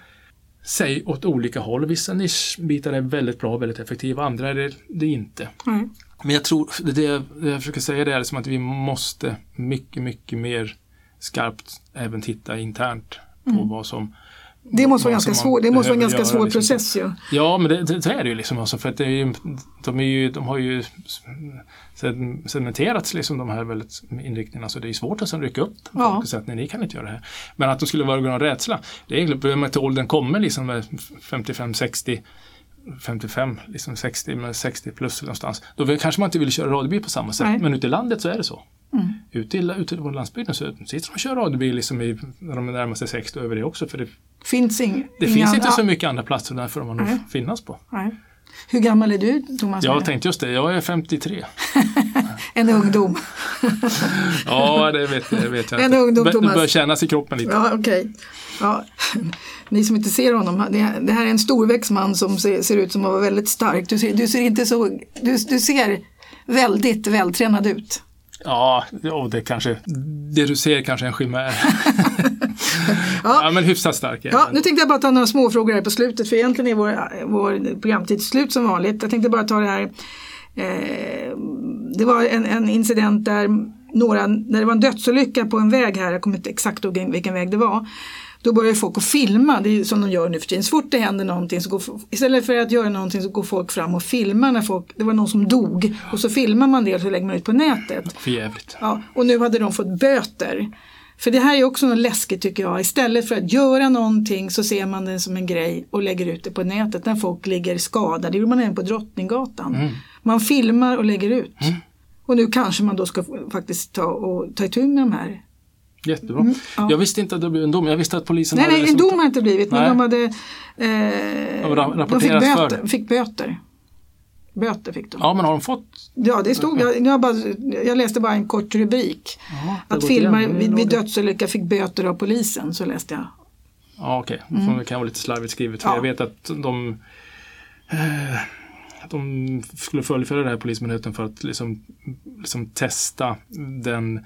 sig åt olika håll. Vissa nischbitar är väldigt bra, väldigt effektiva, andra är det, det är inte. Nej. Men jag tror, det, det, jag försöker säga det är liksom att vi måste mycket, mycket mer skarpt även titta internt på vad som Mm. Det måste vara ganska svår, det måste vara ganska svår liksom. process ju. Ja, men det, det, det är det ju liksom. Alltså, för att det är ju, de, är ju, de har ju cementerats liksom de här väldigt inriktningarna så det är svårt att sen rycka upp Ja. och säga att nej, ni kan inte göra det här. Men att de skulle vara någon rädsla, det är egentligen till åldern kommer liksom med 55, 60 55, liksom 60, men 60 plus någonstans. Då kanske man inte vill köra radiobil på samma sätt. Nej. Men ute i landet så är det så. Mm. Ute, i, ute på landsbygden så sitter de och kör radiobil liksom i, när de är närmar sig 60 och över det också. För det, Finns ing, det finns inte andra- så mycket andra platser där får man nog finnas på. Nej. Hur gammal är du Thomas? Jag tänkte just det, jag är 53. En ungdom. Ja, det vet, det vet jag En inte. ungdom, Det- Det Thomas. börjar kännas i kroppen lite. Ja, okej. Ja. Ni som inte ser honom, det, det här är en storväxt man som ser, ser ut som att vara väldigt stark. Du ser, du ser inte så, du, du ser väldigt vältränad ut. Ja, och det kanske, det du ser kanske är en chimär. ja. men hyfsat stark Ja, den. nu tänkte jag bara ta några små frågor här på slutet för egentligen är vår, vår programtid slut som vanligt. Jag tänkte bara ta det här. Eh, det var en, en incident där några, när det var en dödsolycka på en väg här, jag kommer inte exakt ihåg vilken väg det var. Då börjar folk att filma, det är som de gör nu för tiden. Så fort det händer någonting så går, istället för att göra någonting så går folk fram och filmar när folk, det var någon som dog. Och så filmar man det och så lägger man ut på nätet. För jävligt. Ja, och nu hade de fått böter. För det här är också något läskigt tycker jag. Istället för att göra någonting så ser man det som en grej och lägger ut det på nätet när folk ligger skadade. Det gjorde man även på Drottninggatan. Mm. Man filmar och lägger ut. Och nu kanske man då ska faktiskt ta, och, ta itu med de här. Jättebra. Mm, ja. Jag visste inte att det blev en dom. Jag visste att polisen Nej, hade nej, en liksom- dom har inte blivit men Nej. de hade eh, De de fick böter, fick böter. Böter fick de. Ja, men har de fått? Ja, det stod, jag, jag, bara, jag läste bara en kort rubrik. Ja, Att filmare vid, vid dödsolycka fick böter av polisen, så läste jag. Ja, okej. Okay. Det kan vara lite slarvigt skrivet. För Ja. Jag vet att de eh, att de skulle fullfölja det här Polismyndigheten för att liksom, liksom testa den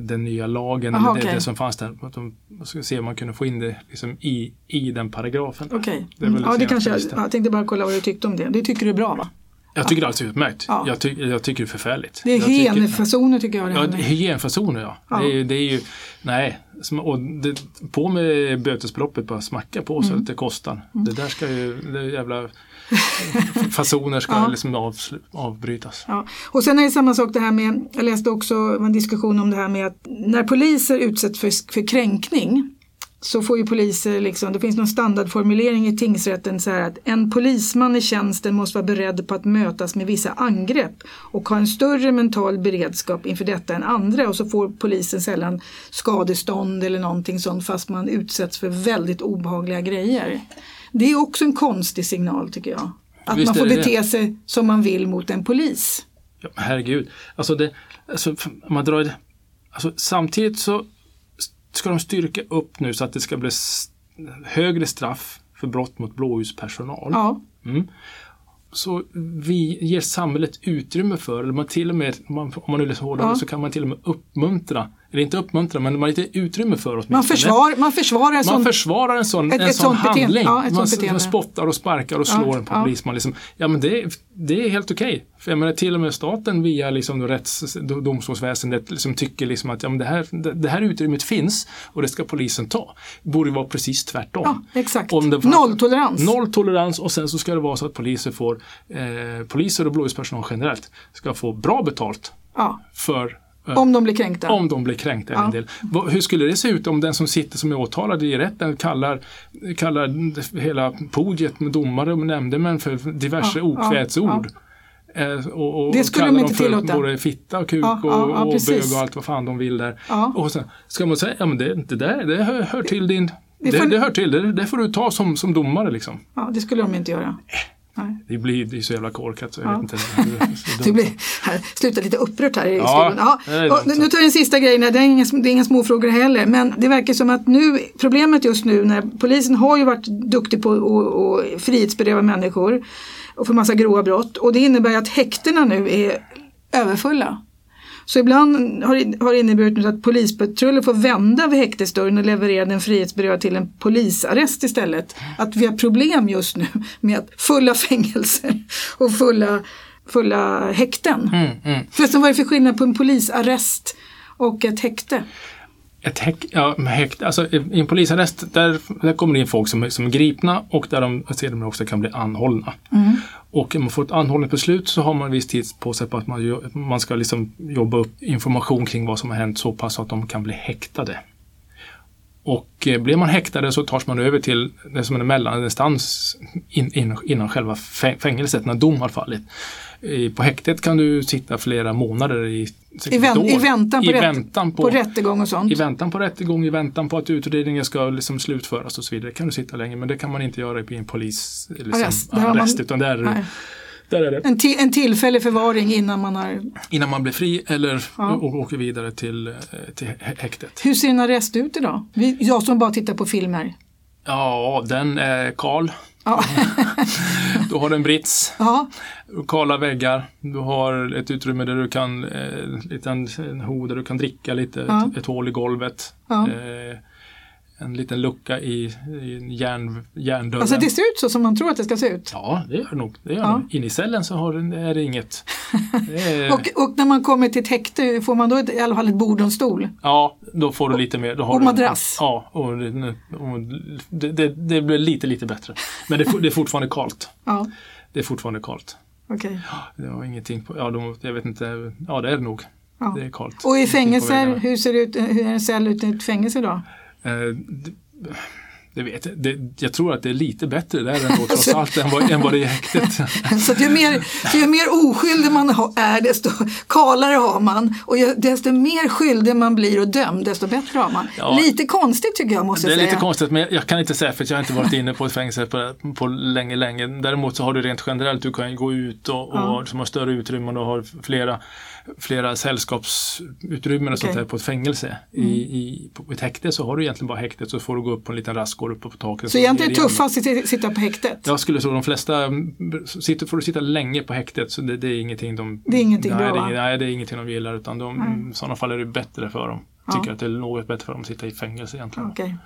den nya lagen, Aha, eller det, okej. det som fanns där. Att de skulle se om man kunde få in det liksom i, i den paragrafen. Okej. Väl Mm. Ja, det senaste kanske jag, jag tänkte bara kolla vad du tyckte om det. Det tycker du är bra va? Jag tycker det är alldeles utmärkt. Ja. Jag, ty, jag tycker det är förfärligt. Det är hygienfasoner tycker jag. Det Ja, hygienfasoner ja. Ja. Det, är, det är ju, nej, och det, på med bötesbeloppet bara smacka på så Mm. att det kostar. Det där ska ju, det jävla fasoner ska Ja. liksom avslu- avbrytas. Ja. Och sen är det samma sak det här med, jag läste också en diskussion om det här med att när poliser utsätts för, för kränkning så får ju poliser, liksom, det finns någon standardformulering i tingsrätten så här att en polisman i tjänsten måste vara beredd på att mötas med vissa angrepp och ha en större mental beredskap inför detta än andra och så får polisen sällan skadestånd eller någonting sånt fast man utsätts för väldigt obehagliga grejer. Det är också en konstig signal tycker jag. Att Visst man får är det bete sig som man vill mot en polis. Ja, herregud. Alltså det, alltså, man drar, det- alltså, samtidigt så ska de styrka upp nu så att det ska bli högre straff för brott mot blåljuspersonal. Ja, Mm. Så vi ger samhället utrymme för, eller man till och med, om man, man nu läser hårdare, Ja. så kan man till och med uppmuntra, eller inte uppmuntra, men man lite utrymme för oss. man, försvar, man försvarar en Man sån... försvarar en sån, Ett- en ett sån handling. Ja, man, man spottar och sparkar och slår Ja, en på ja. polisman. Liksom. Ja, men det, är- det är helt okej. För jag menar, till och med staten via liksom, rätts, domstolsväsendet liksom, tycker liksom att ja, men det, här, det, det här utrymmet finns och det ska polisen ta. Det borde vara precis tvärtom. Ja, exakt. Om det fanns- Nolltolerans. Noll tolerans och sen så ska det vara så att poliser får, eh, poliser och blåljuspersonal generellt ska få bra betalt Ja, för eh, om de blir kränkta. om de blir kränkta. Ja. En del. Hur skulle det se ut om den som sitter som är åtalad i rätten kallar, kallar hela podiet med domare och nämndemän för diverse Ja, okvädsord? Eh, Och, och Det skulle kallar de inte för tillåta. både fitta och kuk Ja, ja, och, ja, och bög och allt vad fan de vill där. Ja. Och sen ska man säga, ja men det, det där det hör, hör till din Det det, får- det, hör till, det, det får du ta som, som domare liksom. Ja, det skulle de inte göra. Nej. Det blir det är så jävla korkat så jag Ja. vet inte. Det Det blir, här, slutar lite upprört här i Ja, studion. Ja, nu tar jag den sista grejen, det är, inga, det är inga små frågor heller, men det verkar som att nu, problemet just nu när polisen har ju varit duktig på att att frihetsberöva människor och för massa grova brott och det innebär att häktena nu är överfulla. Så ibland har det har inneburit att polispatruller får vända vid häktesdörren och leverera den frihetsberövade till en polisarrest istället. Att vi har problem just nu med att fulla fängelser och fulla, fulla häkten. Mm, mm. Förresten, vad är det för skillnad på en polisarrest och ett häkte? Ett häk, ja, häkt, alltså, I en polisarrest där, där kommer det in folk som, som är gripna och där de sedermera också kan bli anhållna. Mm. Och om man får ett anhållningsbeslut så har man en viss tid på sig på att man, man ska liksom jobba upp information kring vad som har hänt så pass att de kan bli häktade. Och eh, blir man häktade så tas man över till det som är en mellaninstans in, in, innan själva fängelset, när dom har fallit. På häktet kan du sitta flera månader i, I, vän. I väntan, på, I rätt, väntan på, rättegång och sånt? i väntan på rättegång, i väntan på att utredningen ska liksom slutföras och så vidare kan du sitta länge. Men det kan man inte göra i en polis liksom, Arrest, har man- arrest, utan där, där är det En, ti, en tillfällig förvaring innan man har... innan man blir fri eller Ja. och åker vidare till, eh, till hä- häktet. Hur ser en arrest ut idag? Jag som bara tittar på filmer. Ja, den är kal. Ja. Du har en brits, ja, kala väggar. Du har ett utrymme där du kan, eh, liten en ho där du kan dricka lite, Ja. ett, ett hål i golvet. Ja. Eh, en liten lucka i, i järn, järndörren. alltså det ser ut så som man tror att det ska se ut. Ja, det gör det nog. Det gör Ja. det. Inne i cellen så har, det- är det inget. Det är, Och, och när man kommer till ett häkte får man då ett, i alla fall ett bord och en stol. ja, då får du lite mer. Då har och du, madrass. Ja, och, det- och det, det, det blir lite, lite bättre. Men det, det är fortfarande kallt. Ja, Det är fortfarande kallt. okej. Det har ingenting på, ja, de, jag vet inte, ja det är det nog. Ja. Det är kallt. Och i fängelser, hur ser det ut, hur är en cell ut i ett fängelse då? Eh, det, det vet jag. Det, jag tror att det är lite bättre där ändå trots allt än vad, än vad det är i häktet. Så ju mer, ju mer oskyldig man är desto kalare har man och ju, desto mer skyldig man blir och dömd desto bättre har man. Ja. Lite konstigt tycker jag måste Det är jag säga. lite konstigt men jag kan inte säga för jag har inte varit inne på ett fängelse på, på länge, länge. Däremot så har du rent generellt, du kan ju gå ut och, och Ja. som har större utrymmen och har flera flera sällskapsutrymmen och sånt där på ett fängelse. I, i, på ett häkte så har du egentligen bara häktet så får du gå upp på en liten rastgård uppe på taket. Så egentligen är det tuffast att sitta- på häktet? Jag skulle tro de flesta, mm, sitter, får du sitta länge på häktet så det, det är ingenting de... Det är ingenting nej, bra, det nej, det är ingenting de gillar utan de, i sådana fall är det bättre för dem. Ja. Tycker att det är något bättre för dem att sitta i fängelse egentligen. Okej.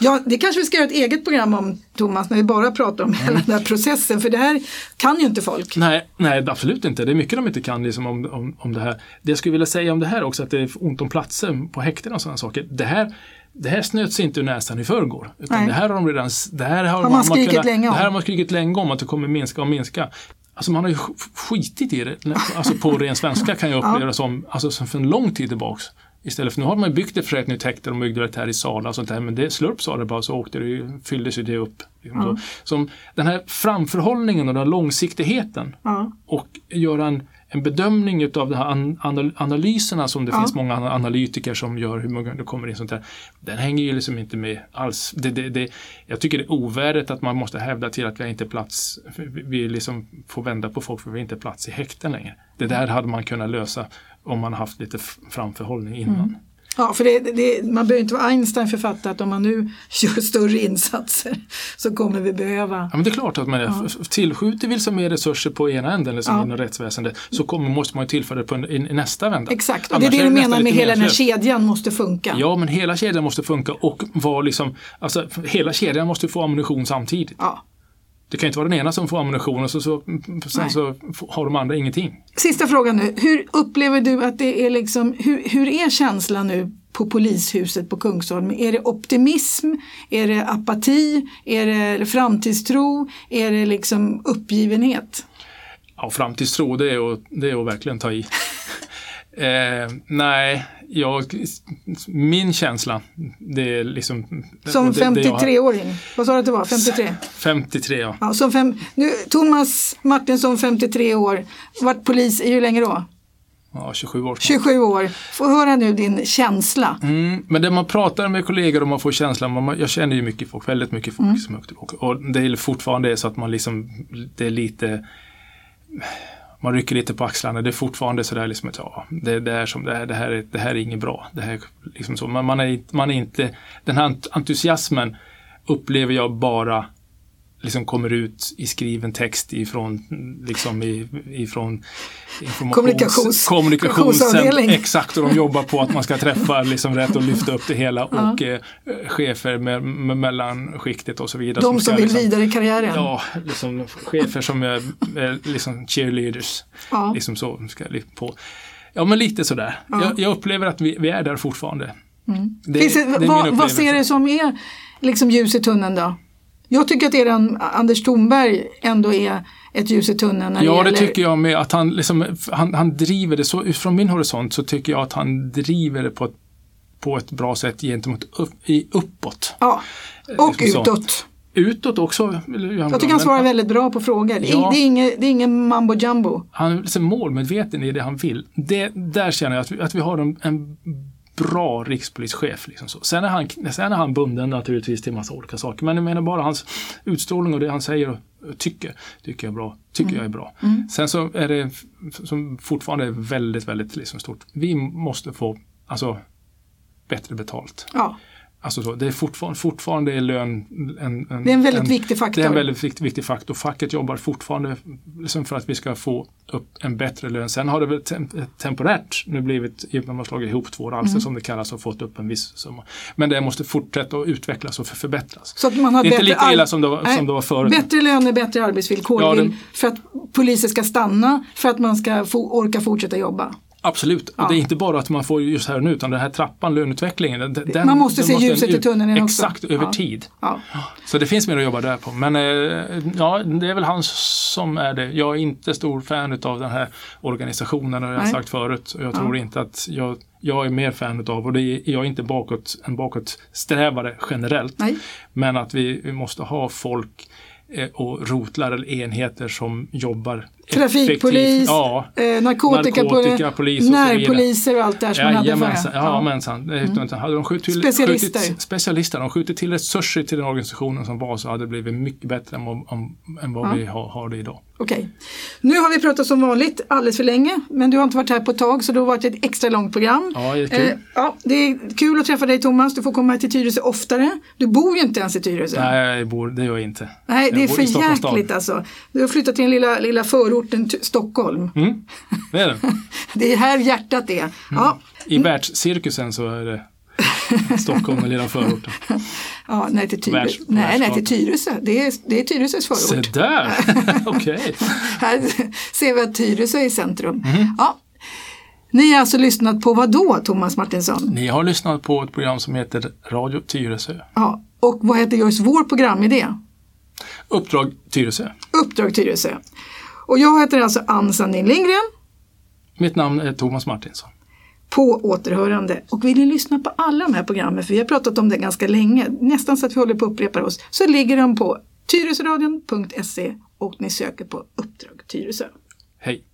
Ja, det kanske vi ska göra ett eget program om Thomas när vi bara pratar om hela den här processen för det här kan ju inte folk. Nej, nej, absolut inte. Det är mycket de inte kan liksom, om, om, om det här. Det jag skulle vilja säga om det här också, att det är ont om platser på häkten och sådana saker. Det här, det här snöts inte ur näsan i förrgår. Utan Nej. det här har de redan, det här har, man skrikit länge om. Det här har man skrikit länge om att det kommer minska och minska. Alltså man har ju sk- skitit i det, alltså på ren svenska kan jag uppleva det som, alltså för en lång tid tillbaks. Istället för nu har man byggt ett för ett nytt häkte, de byggde det här i Sala och sånt där, men det slurp sa det bara så åkte det, fylldes ju det upp. Liksom så. Som den här framförhållningen och den här långsiktigheten Ja. och göra en, en bedömning utav de här an, anal, analyserna som det Ja. finns många ana- analytiker som gör hur många det kommer in sånt där. Den hänger ju liksom inte med alls. Det, det, det, jag tycker det är ovärdigt att man måste hävda till att vi inte plats, vi- vi liksom får vända på folk för vi har inte plats i häkten längre. Det där hade man kunnat lösa om man haft lite framförhållning innan. Ja, för det, det, man behöver inte vara Einstein för att att om man nu gör större insatser så kommer vi behöva Ja, men det är klart att man Ja. tillskjuter vi mer resurser på ena änden liksom Ja. inom rättsväsendet så kommer, måste man ju tillföra det på en, i, nästa vända. Exakt, och det är det du menar med hela den här kedjan måste funka. Ja, men hela kedjan måste funka och vara liksom, alltså hela kedjan måste få ammunition samtidigt. Ja. Det kan inte vara den ena som får ammunition och så, så, sen Nej. så har de andra ingenting. Sista frågan nu, hur upplever du att det är liksom, hur, hur är känslan nu på polishuset på Kungsholm? Är det optimism? Är det apati? Är det framtidstro? Är det liksom uppgivenhet? Ja, framtidstro, det är att, det är att verkligen ta i. eh, nej, jag, min känsla, det är liksom... Som och det- det jag har- 53-åring, vad sa du att det var? 53? 53, ja. Ja, som fem, nu, Thomas Martinsson, 53 år, varit polis i hur länge då? ja 27 år. snart. 27 år. Få höra nu din känsla. Mm, men det man pratar med kollegor och man får känslan, man, jag känner ju mycket folk, väldigt mycket folk Mm. som är. Och det är fortfarande så att man liksom, det är lite, man rycker lite på axlarna. Det är fortfarande sådär liksom att ja, det, det, är som, det, här, det, här är, det här är inget bra. Det här, är liksom så. Man, man, är, man är inte, den här entusiasmen upplever jag bara liksom kommer ut i skriven text ifrån, liksom ifrån Kommunikations- kommunikationsavdelning. Exakt, och de jobbar på att man ska träffa liksom rätt och lyfta upp det hela och eh, chefer med, med mellanskiktet och så vidare. De som ska vill liksom, vidare i karriären. Ja, liksom chefer som är, är liksom cheerleaders. Ja. Liksom så ska på. Ja, men lite sådär. Ja. Jag, jag upplever att vi, vi är där fortfarande. Det, Finns det, det är min vad, vad ser du som är liksom ljus i tunneln då? Jag tycker att eran Anders Thornberg ändå är ett ljus i tunneln. När Ja, det, det tycker jag med. Att han, liksom, han, han driver det så, från min horisont så tycker jag att han driver det på ett, på ett bra sätt gentemot upp, i, uppåt. Ja, och liksom så. utåt. Utåt också. Jag tycker han svarar väldigt bra på frågor. Ja. det är, ingen, det är ingen mambo jumbo. Han är liksom målmedveten i det han vill. Det, där känner jag att vi, att vi har en, en bra rikspolischef. Liksom så. Sen, är han, sen är han bunden naturligtvis till massa olika saker. Men jag menar bara hans utstrålning och det han säger och tycker, tycker jag är bra. Tycker jag är bra. Sen så är det som fortfarande är väldigt, väldigt liksom stort. Vi måste få alltså, bättre betalt. Ja, Alltså så, det är fortfarande, fortfarande är lön en, en, det är en väldigt viktig faktor. det är en väldigt viktig, viktig faktor. Facket jobbar fortfarande liksom för att vi ska få upp en bättre lön. Sen har det väl tem temporärt nu blivit, att man slagit ihop två ralser Mm. som det kallas och fått upp en viss summa. Men det måste fortsätta att utvecklas och för förbättras. Så att man har inte bättre lika illa som det var, Nej, som det var förut. Bättre löner, bättre arbetsvillkor Ja, det- för att poliser ska stanna, för att man ska orka fortsätta jobba. Absolut. Ja. Och det är inte bara att man får just här och nu utan den här trappan, löneutvecklingen. Den, Man måste se ljuset den i tunneln också. Exakt, över Ja. tid. Ja. Så det finns mer att jobba där på. Men eh, ja, det är väl han som är det. Jag är inte stor fan av den här organisationen, har jag Nej. sagt förut. Och jag Ja. tror inte att jag, jag är mer fan av, och det är, jag är inte bakåt, en bakåtsträvare generellt. Nej. Men att vi, vi måste ha folk eh, och rotlar eller enheter som jobbar Trafikpolis. Ja, eh, narkotikapolis, narkotikapolis närpoliser och allt det här som man hade Jajamensan, förr. jajamensan. Mm. Hade de skjutit till, Specialister. Skjutit, specialister. De skjutit till resurser till den organisationen som var så hade det blivit mycket bättre än vad, om, än vad Ja. vi har, har det idag. Okej. Nu har vi pratat som vanligt alldeles för länge, men du har inte varit här på ett tag så det har varit ett extra långt program. Ja, det är kul. Eh, ja, det är kul att träffa dig Thomas, du får komma till Tyresö oftare. Du bor ju inte ens i Tyresö. Nej, jag bor, det gör jag inte. Nej, det Jag är för jäkligt alltså. Du har flyttat till den lilla, lilla förorten Ty- Stockholm. Mm, det är det. Det är här hjärtat är. Ja, I världscirkusen så är det Stockholm, den lilla förorten. ja nej, till Tyresö. Världs- nej, nej, till Tyresö. Det är, det är Tyresös Se förort. där! Okej. Här ser vi att Tyresö är i centrum. Mhm. Ja. Ni har alltså lyssnat på vad då, Thomas Martinsson? Ni har lyssnat på ett program som heter Radio Tyresö. Ja. Och vad heter just vår programidé? Uppdrag Tyresö. Uppdrag Tyresö. Och jag heter alltså Ann Sandin Lindgren. Mitt namn är Thomas Martinsson. På återhörande. Och vill ni lyssna på alla de här programmen, för vi har pratat om det ganska länge, nästan så att vi håller på att upprepa oss, så ligger de på tyresöradion.se och ni söker på Uppdrag Tyresö. Hej!